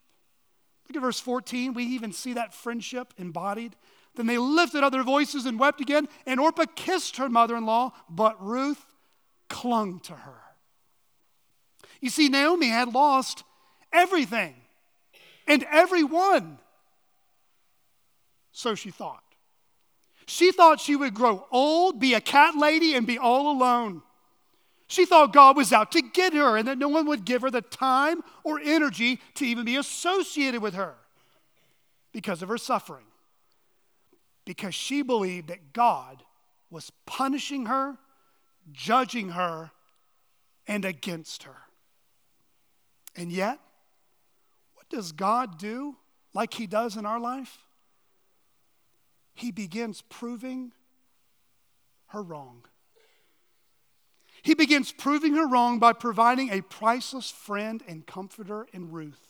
Look at verse 14. We even see that friendship embodied. Then they lifted up their voices and wept again, and Orpah kissed her mother in law, but Ruth clung to her. You see, Naomi had lost everything and everyone. So she thought. She thought she would grow old, be a cat lady, and be all alone. She thought God was out to get her and that no one would give her the time or energy to even be associated with her because of her suffering. Because she believed that God was punishing her, judging her, and against her. And yet, what does God do like He does in our life? He begins proving her wrong. He begins proving her wrong by providing a priceless friend and comforter in Ruth.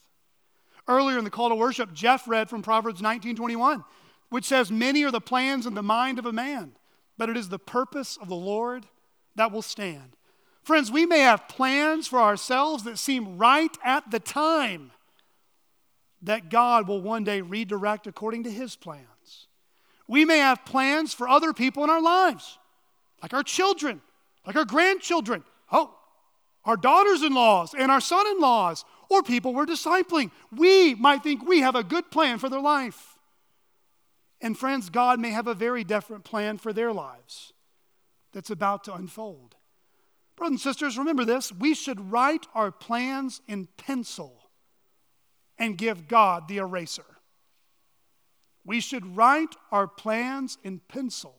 Earlier in the call to worship, Jeff read from Proverbs 19:21, which says, "Many are the plans in the mind of a man, but it is the purpose of the Lord that will stand." Friends, we may have plans for ourselves that seem right at the time that God will one day redirect according to His plans. We may have plans for other people in our lives, like our children, like our grandchildren, oh, our daughters in laws and our son in laws, or people we're discipling. We might think we have a good plan for their life. And friends, God may have a very different plan for their lives that's about to unfold. Brothers and sisters, remember this we should write our plans in pencil and give God the eraser. we should write our plans in pencil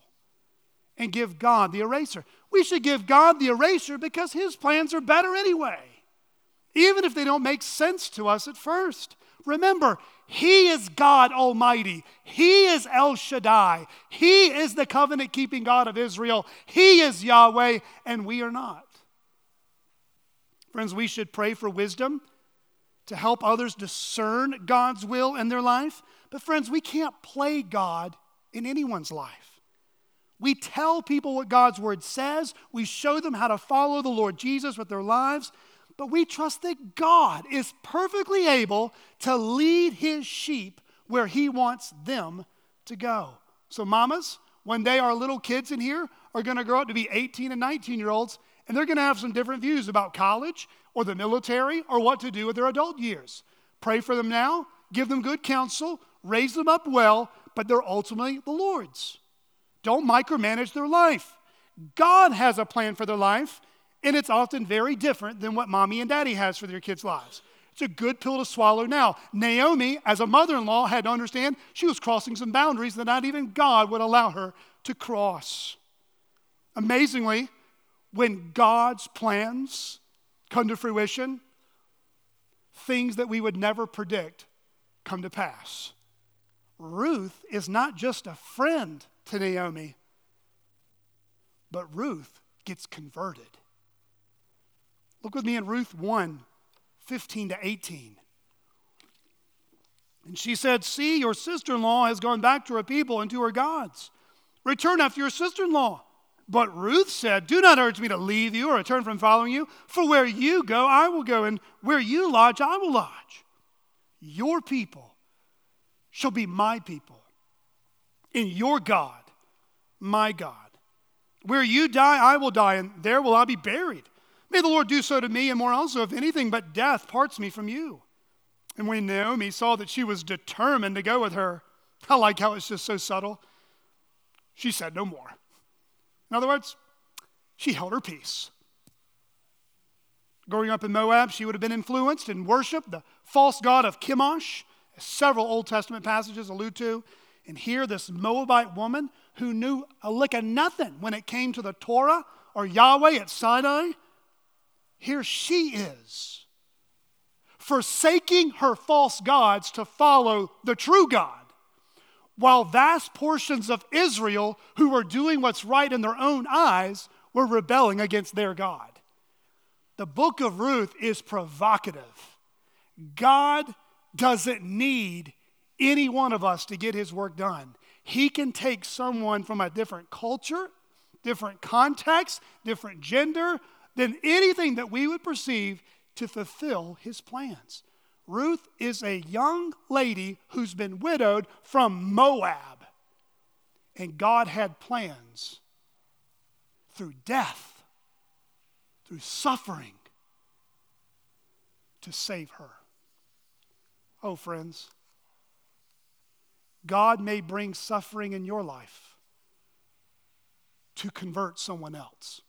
and give God the eraser. We should give God the eraser because His plans are better anyway, even if they don't make sense to us at first. Remember, He is God Almighty. He is El Shaddai. He is the covenant keeping God of Israel. He is Yahweh, and we are not. Friends, we should pray for wisdom to help others discern God's will in their life. But, friends, we can't play God in anyone's life. We tell people what God's word says, we show them how to follow the Lord Jesus with their lives, but we trust that God is perfectly able to lead his sheep where he wants them to go. So, mamas, one day our little kids in here are going to grow up to be 18 and 19 year olds, and they're going to have some different views about college or the military or what to do with their adult years. Pray for them now, give them good counsel, raise them up well, but they're ultimately the Lord's. Don't micromanage their life. God has a plan for their life, and it's often very different than what mommy and daddy has for their kids' lives. It's a good pill to swallow now. Naomi, as a mother in law, had to understand she was crossing some boundaries that not even God would allow her to cross. Amazingly, when God's plans come to fruition, things that we would never predict come to pass. Ruth is not just a friend to Naomi, but Ruth gets converted. Look with me in Ruth 1 15 to 18. And she said, See, your sister in law has gone back to her people and to her gods. Return after your sister in law. But Ruth said, Do not urge me to leave you or return from following you, for where you go, I will go, and where you lodge, I will lodge. Your people shall be my people, and your God, my God. Where you die, I will die, and there will I be buried. May the Lord do so to me, and more also, if anything but death parts me from you. And when Naomi saw that she was determined to go with her, I like how it's just so subtle, she said no more. In other words, she held her peace. Growing up in Moab, she would have been influenced and worshiped the false god of Chemosh, as several Old Testament passages allude to. And here, this Moabite woman who knew a lick of nothing when it came to the Torah or Yahweh at Sinai, here she is, forsaking her false gods to follow the true God while vast portions of Israel who were doing what's right in their own eyes were rebelling against their God. The book of Ruth is provocative. God doesn't need any one of us to get his work done. He can take someone from a different culture, different context, different gender than anything that we would perceive to fulfill his plans. Ruth is a young lady who's been widowed from Moab. And God had plans through death, through suffering, to save her. Oh, friends, God may bring suffering in your life to convert someone else.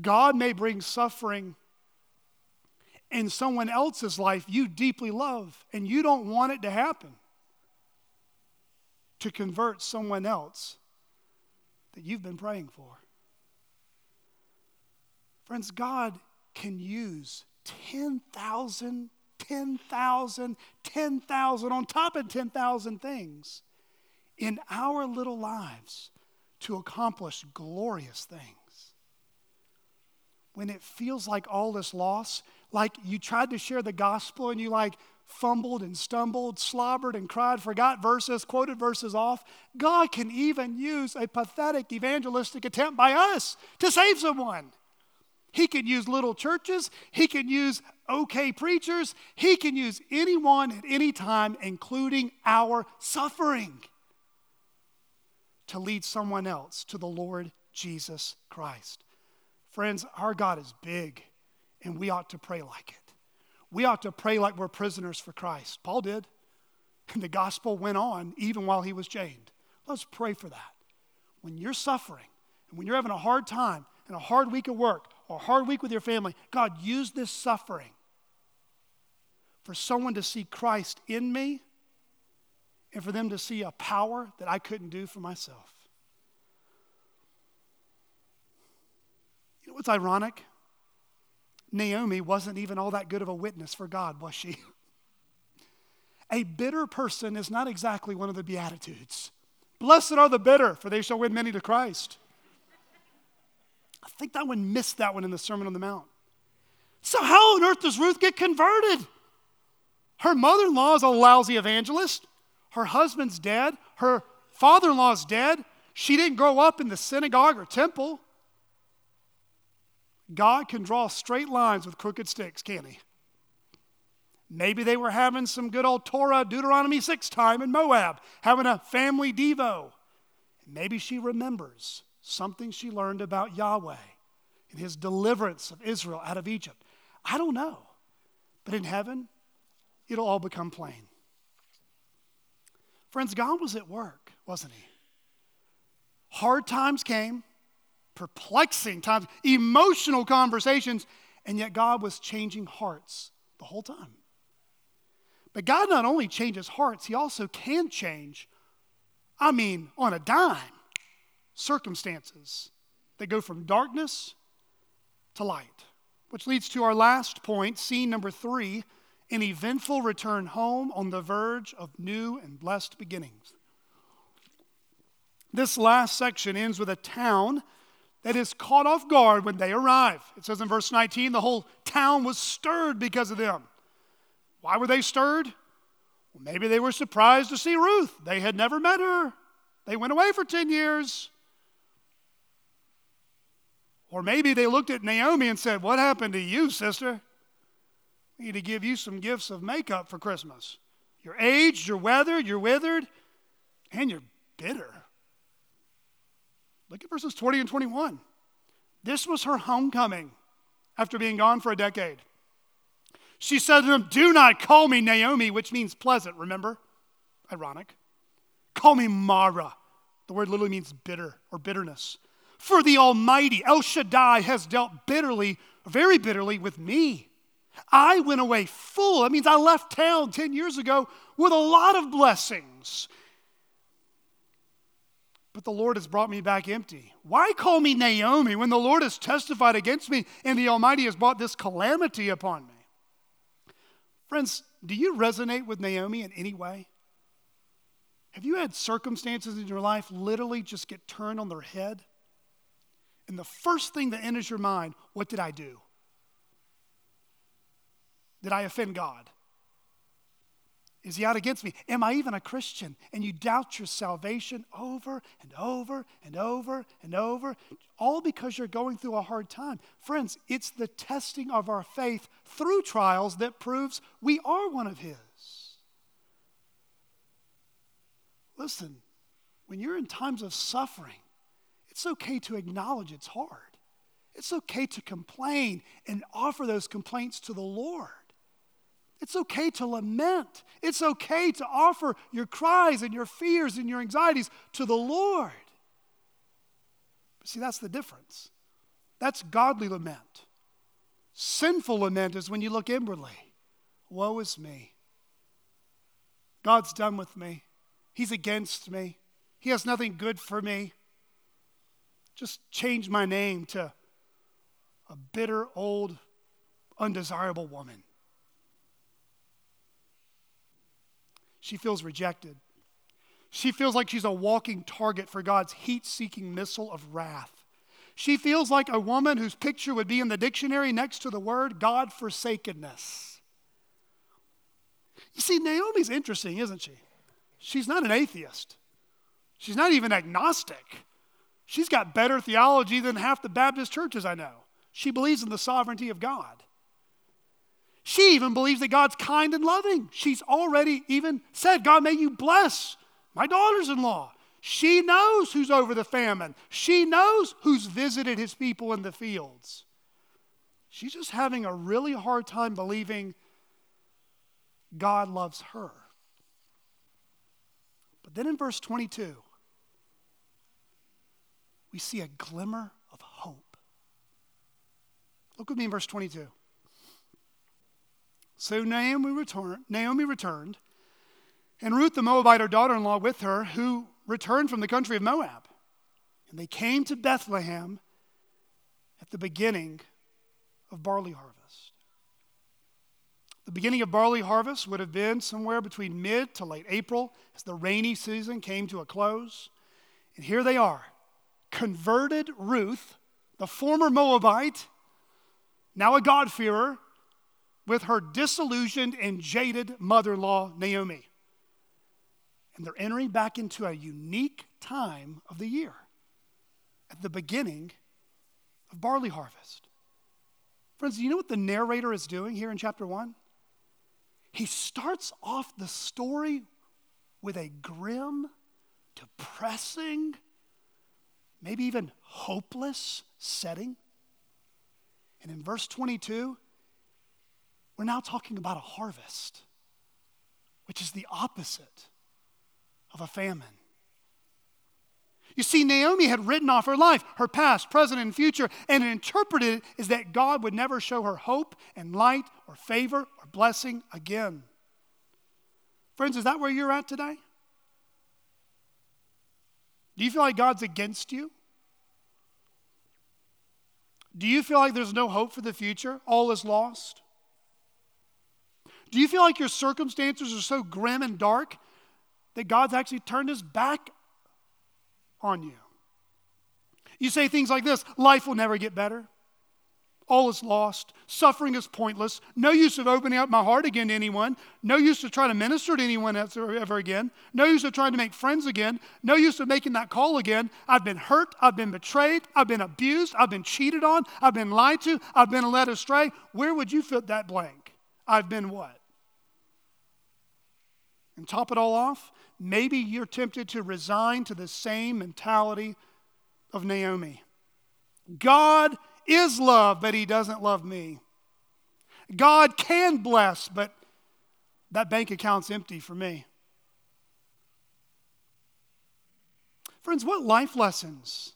God may bring suffering in someone else's life you deeply love and you don't want it to happen to convert someone else that you've been praying for. Friends, God can use 10,000, 10,000, 10,000 on top of 10,000 things in our little lives to accomplish glorious things. When it feels like all this loss, like you tried to share the gospel and you like fumbled and stumbled, slobbered and cried, forgot verses, quoted verses off. God can even use a pathetic evangelistic attempt by us to save someone. He can use little churches, He can use okay preachers, He can use anyone at any time, including our suffering, to lead someone else to the Lord Jesus Christ. Friends, our God is big and we ought to pray like it. We ought to pray like we're prisoners for Christ. Paul did. And the gospel went on even while he was chained. Let's pray for that. When you're suffering and when you're having a hard time and a hard week of work or a hard week with your family, God, use this suffering for someone to see Christ in me and for them to see a power that I couldn't do for myself. You know what's ironic? Naomi wasn't even all that good of a witness for God, was she? A bitter person is not exactly one of the Beatitudes. Blessed are the bitter, for they shall win many to Christ. I think that one missed that one in the Sermon on the Mount. So, how on earth does Ruth get converted? Her mother in law is a lousy evangelist. Her husband's dead. Her father in law is dead. She didn't grow up in the synagogue or temple. God can draw straight lines with crooked sticks, can't He? Maybe they were having some good old Torah, Deuteronomy 6 time in Moab, having a family Devo. Maybe she remembers something she learned about Yahweh and his deliverance of Israel out of Egypt. I don't know. But in heaven, it'll all become plain. Friends, God was at work, wasn't He? Hard times came, perplexing times, emotional conversations, and yet God was changing hearts the whole time. But God not only changes hearts, He also can change, I mean, on a dime, circumstances that go from darkness to light. Which leads to our last point, scene number three an eventful return home on the verge of new and blessed beginnings. This last section ends with a town that is caught off guard when they arrive. It says in verse 19, the whole town was stirred because of them. Why were they stirred? Well, maybe they were surprised to see Ruth. They had never met her, they went away for 10 years. Or maybe they looked at Naomi and said, What happened to you, sister? Need to give you some gifts of makeup for Christmas. You're aged, you're weathered, you're withered, and you're bitter. Look at verses 20 and 21. This was her homecoming after being gone for a decade. She said to them, Do not call me Naomi, which means pleasant, remember? Ironic. Call me Mara. The word literally means bitter or bitterness. For the Almighty, El Shaddai, has dealt bitterly, very bitterly with me. I went away full. That means I left town 10 years ago with a lot of blessings. But the Lord has brought me back empty. Why call me Naomi when the Lord has testified against me and the Almighty has brought this calamity upon me? Friends, do you resonate with Naomi in any way? Have you had circumstances in your life literally just get turned on their head? And the first thing that enters your mind, what did I do? Did I offend God? Is he out against me? Am I even a Christian? And you doubt your salvation over and over and over and over, all because you're going through a hard time. Friends, it's the testing of our faith through trials that proves we are one of his. Listen, when you're in times of suffering, it's okay to acknowledge it's hard. It's okay to complain and offer those complaints to the Lord. It's okay to lament. It's okay to offer your cries and your fears and your anxieties to the Lord. See, that's the difference. That's godly lament. Sinful lament is when you look inwardly. Woe is me. God's done with me. He's against me. He has nothing good for me. Just change my name to a bitter, old, undesirable woman. She feels rejected. She feels like she's a walking target for God's heat seeking missile of wrath. She feels like a woman whose picture would be in the dictionary next to the word God forsakenness. You see, Naomi's interesting, isn't she? She's not an atheist, she's not even agnostic. She's got better theology than half the Baptist churches I know. She believes in the sovereignty of God. She even believes that God's kind and loving. She's already even said, God, may you bless my daughters in law. She knows who's over the famine, she knows who's visited his people in the fields. She's just having a really hard time believing God loves her. But then in verse 22, we see a glimmer of hope. Look with me in verse 22. So Naomi returned, Naomi returned, and Ruth the Moabite, her daughter in law, with her, who returned from the country of Moab. And they came to Bethlehem at the beginning of barley harvest. The beginning of barley harvest would have been somewhere between mid to late April as the rainy season came to a close. And here they are converted Ruth, the former Moabite, now a God-fearer, with her disillusioned and jaded mother in law, Naomi. And they're entering back into a unique time of the year at the beginning of barley harvest. Friends, do you know what the narrator is doing here in chapter 1? He starts off the story with a grim, depressing, maybe even hopeless setting. And in verse 22, we're now talking about a harvest, which is the opposite of a famine. You see, Naomi had written off her life, her past, present, and future, and interpreted it as that God would never show her hope and light or favor or blessing again. Friends, is that where you're at today? Do you feel like God's against you? Do you feel like there's no hope for the future? All is lost? Do you feel like your circumstances are so grim and dark that God's actually turned his back on you? You say things like this life will never get better. All is lost. Suffering is pointless. No use of opening up my heart again to anyone. No use of trying to minister to anyone ever again. No use of trying to make friends again. No use of making that call again. I've been hurt. I've been betrayed. I've been abused. I've been cheated on. I've been lied to. I've been led astray. Where would you fit that blank? I've been what? And top it all off, maybe you're tempted to resign to the same mentality of Naomi. God is love, but he doesn't love me. God can bless, but that bank account's empty for me. Friends, what life lessons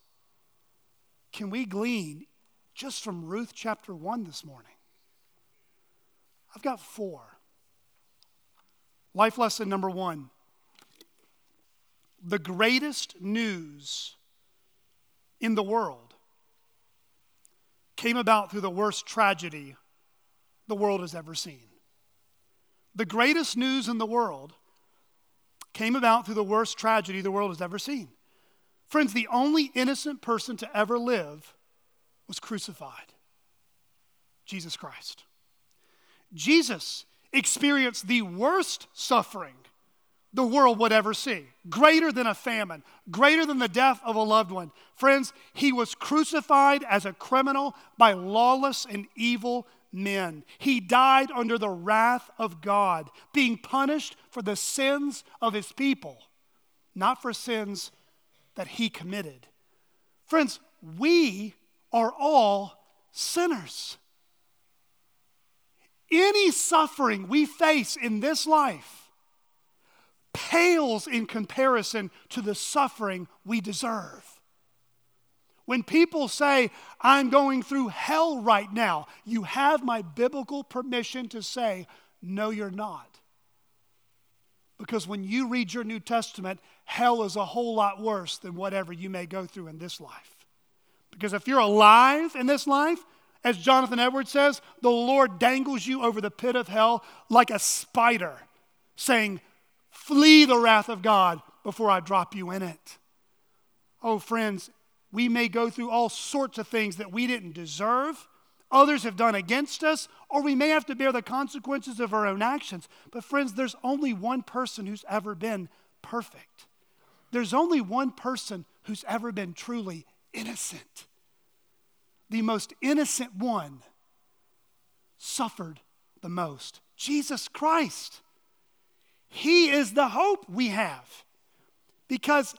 can we glean just from Ruth chapter 1 this morning? I've got four. Life lesson number one the greatest news in the world came about through the worst tragedy the world has ever seen. The greatest news in the world came about through the worst tragedy the world has ever seen. Friends, the only innocent person to ever live was crucified Jesus Christ. Jesus experienced the worst suffering the world would ever see. Greater than a famine, greater than the death of a loved one. Friends, he was crucified as a criminal by lawless and evil men. He died under the wrath of God, being punished for the sins of his people, not for sins that he committed. Friends, we are all sinners. Any suffering we face in this life pales in comparison to the suffering we deserve. When people say, I'm going through hell right now, you have my biblical permission to say, No, you're not. Because when you read your New Testament, hell is a whole lot worse than whatever you may go through in this life. Because if you're alive in this life, as Jonathan Edwards says, the Lord dangles you over the pit of hell like a spider, saying, Flee the wrath of God before I drop you in it. Oh, friends, we may go through all sorts of things that we didn't deserve, others have done against us, or we may have to bear the consequences of our own actions. But, friends, there's only one person who's ever been perfect. There's only one person who's ever been truly innocent. The most innocent one suffered the most Jesus Christ. He is the hope we have because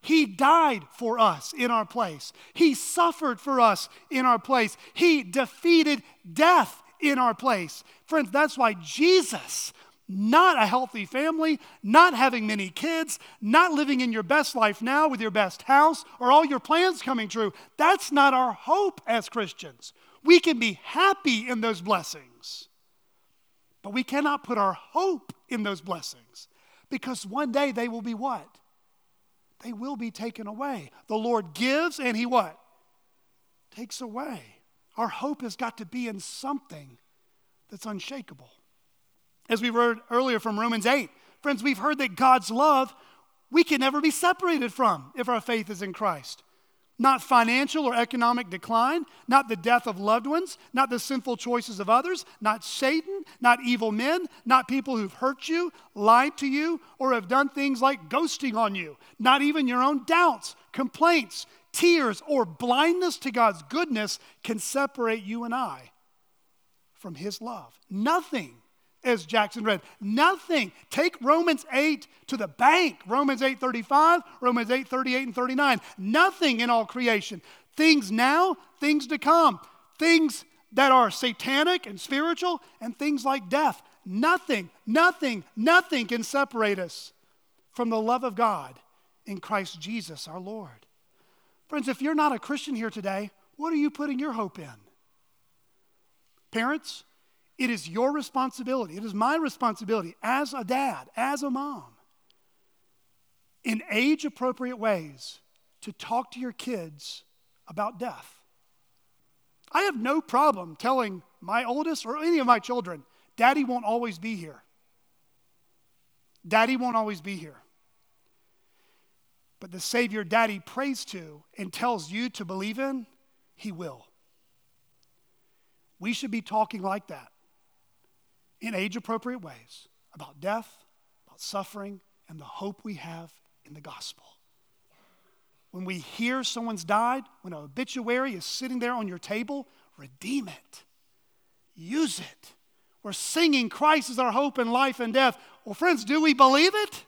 He died for us in our place. He suffered for us in our place. He defeated death in our place. Friends, that's why Jesus, not a healthy family, not having many kids, not living in your best life now with your best house or all your plans coming true, that's not our hope as Christians. We can be happy in those blessings. But we cannot put our hope in those blessings because one day they will be what? They will be taken away. The Lord gives and He what? Takes away. Our hope has got to be in something that's unshakable. As we read earlier from Romans 8, friends, we've heard that God's love we can never be separated from if our faith is in Christ. Not financial or economic decline, not the death of loved ones, not the sinful choices of others, not Satan, not evil men, not people who've hurt you, lied to you, or have done things like ghosting on you, not even your own doubts, complaints, tears, or blindness to God's goodness can separate you and I from His love. Nothing as Jackson read. Nothing. Take Romans 8 to the bank. Romans 8 35, Romans 8 38 and 39. Nothing in all creation. Things now, things to come. Things that are satanic and spiritual, and things like death. Nothing, nothing, nothing can separate us from the love of God in Christ Jesus our Lord. Friends, if you're not a Christian here today, what are you putting your hope in? Parents, it is your responsibility, it is my responsibility as a dad, as a mom, in age appropriate ways to talk to your kids about death. I have no problem telling my oldest or any of my children, Daddy won't always be here. Daddy won't always be here. But the Savior Daddy prays to and tells you to believe in, He will. We should be talking like that in age appropriate ways about death, about suffering, and the hope we have in the gospel. When we hear someone's died, when an obituary is sitting there on your table, redeem it, use it. We're singing Christ is our hope in life and death. Well, friends, do we believe it?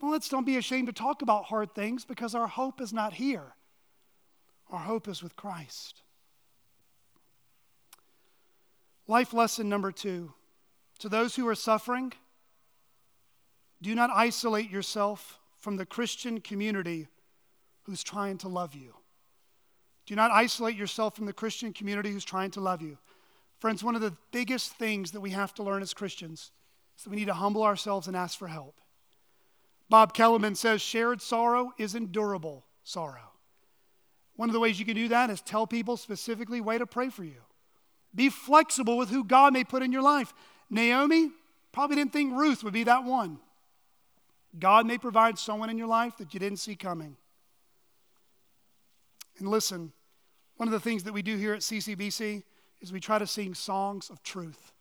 Well, let's don't be ashamed to talk about hard things because our hope is not here. Our hope is with Christ. Life lesson number two to those who are suffering, do not isolate yourself from the Christian community who's trying to love you. Do not isolate yourself from the Christian community who's trying to love you. Friends, one of the biggest things that we have to learn as Christians is that we need to humble ourselves and ask for help. Bob Kellemen says shared sorrow is endurable sorrow. One of the ways you can do that is tell people specifically way to pray for you. Be flexible with who God may put in your life. Naomi probably didn't think Ruth would be that one. God may provide someone in your life that you didn't see coming. And listen, one of the things that we do here at CCBC is we try to sing songs of truth.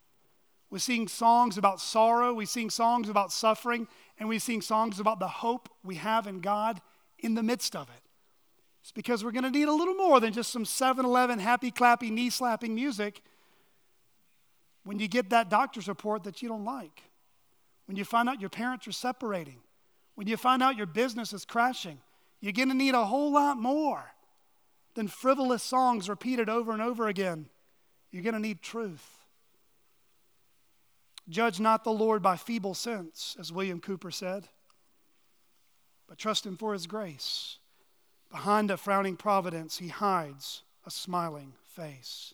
We sing songs about sorrow, we sing songs about suffering, and we sing songs about the hope we have in God in the midst of it. It's because we're going to need a little more than just some 7 Eleven happy, clappy, knee slapping music when you get that doctor's report that you don't like, when you find out your parents are separating, when you find out your business is crashing, you're going to need a whole lot more than frivolous songs repeated over and over again. You're going to need truth. Judge not the Lord by feeble sense, as William Cowper said, but trust Him for His grace. Behind a frowning providence, He hides a smiling face.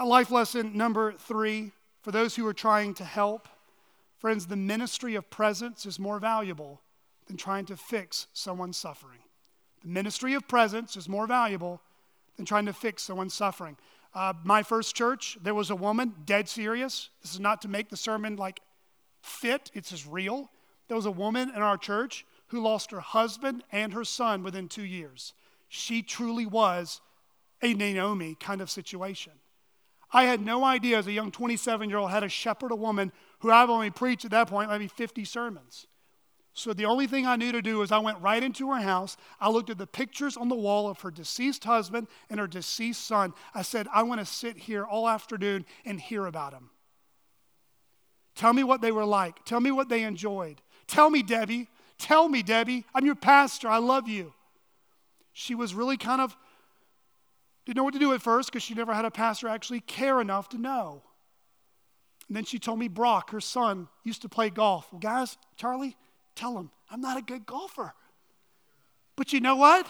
A life lesson number three for those who are trying to help. Friends, the ministry of presence is more valuable than trying to fix someone's suffering. The ministry of presence is more valuable than trying to fix someone's suffering. Uh, my first church, there was a woman, dead serious. This is not to make the sermon like fit, it's as real. There was a woman in our church who lost her husband and her son within two years. She truly was a Naomi kind of situation. I had no idea as a young 27 year old how to shepherd a woman who I've only preached at that point maybe 50 sermons. So the only thing I knew to do was I went right into her house. I looked at the pictures on the wall of her deceased husband and her deceased son. I said, I want to sit here all afternoon and hear about them. Tell me what they were like. Tell me what they enjoyed. Tell me, Debbie. Tell me, Debbie. I'm your pastor. I love you. She was really kind of didn't know what to do at first because she never had a pastor actually care enough to know. And then she told me Brock, her son, used to play golf. Well, guys, Charlie, tell him I'm not a good golfer. But you know what?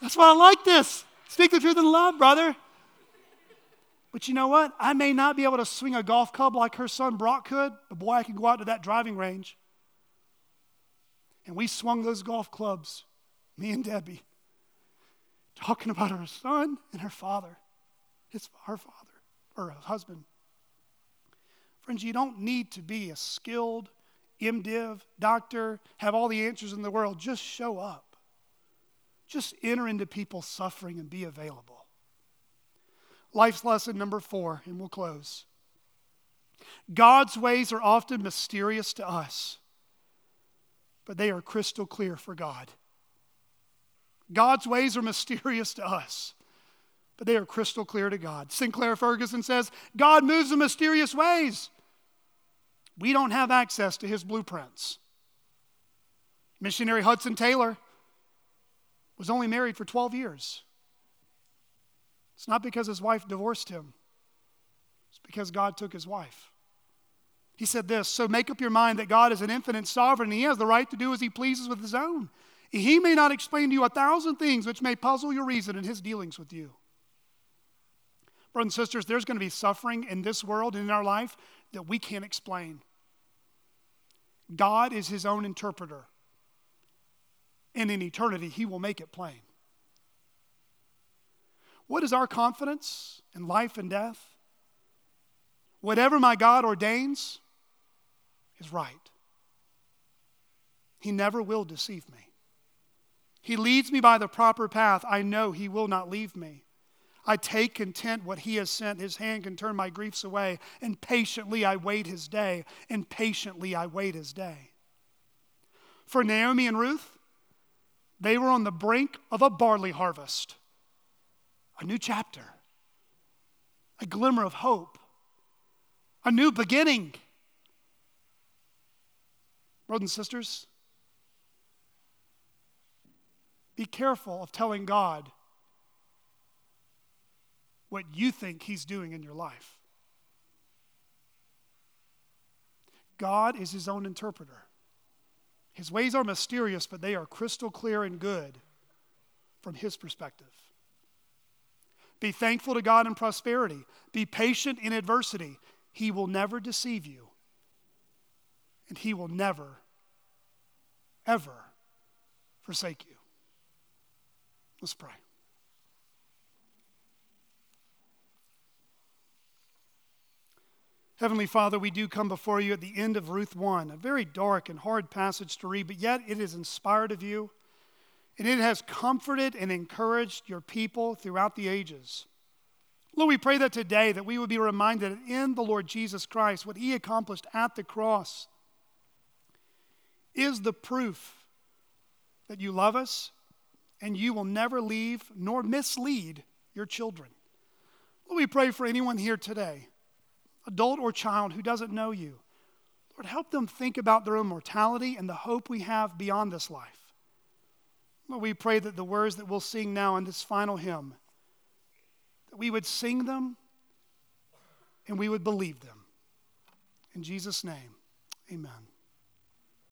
That's why I like this. Speak the truth in love, brother. But you know what? I may not be able to swing a golf club like her son Brock could, but boy, I can go out to that driving range. And we swung those golf clubs, me and Debbie, talking about her son and her father, his, her father, or her husband. Friends, you don't need to be a skilled MDiv, doctor, have all the answers in the world. Just show up. Just enter into people's suffering and be available. Life's lesson number four, and we'll close. God's ways are often mysterious to us, but they are crystal clear for God. God's ways are mysterious to us, but they are crystal clear to God. Sinclair Ferguson says, God moves in mysterious ways. We don't have access to his blueprints. Missionary Hudson Taylor was only married for 12 years. It's not because his wife divorced him, it's because God took his wife. He said this So make up your mind that God is an infinite sovereign, and he has the right to do as he pleases with his own. He may not explain to you a thousand things which may puzzle your reason in his dealings with you. Brothers and sisters, there's going to be suffering in this world and in our life that we can't explain. God is his own interpreter. And in eternity, he will make it plain. What is our confidence in life and death? Whatever my God ordains is right. He never will deceive me. He leads me by the proper path. I know he will not leave me. I take content what he has sent. His hand can turn my griefs away. And patiently I wait his day. And patiently I wait his day. For Naomi and Ruth, they were on the brink of a barley harvest, a new chapter, a glimmer of hope, a new beginning. Brothers and sisters, be careful of telling God what you think He's doing in your life. God is His own interpreter. His ways are mysterious, but they are crystal clear and good from His perspective. Be thankful to God in prosperity. Be patient in adversity. He will never deceive you, and He will never, ever forsake you. Let's pray. Heavenly Father, we do come before you at the end of Ruth 1, a very dark and hard passage to read, but yet it is inspired of you, and it has comforted and encouraged your people throughout the ages. Lord, we pray that today that we would be reminded in the Lord Jesus Christ, what he accomplished at the cross is the proof that you love us and you will never leave nor mislead your children. Lord, we pray for anyone here today adult or child, who doesn't know you. Lord, help them think about their own mortality and the hope we have beyond this life. Lord, we pray that the words that we'll sing now in this final hymn, that we would sing them and we would believe them. In Jesus' name, amen.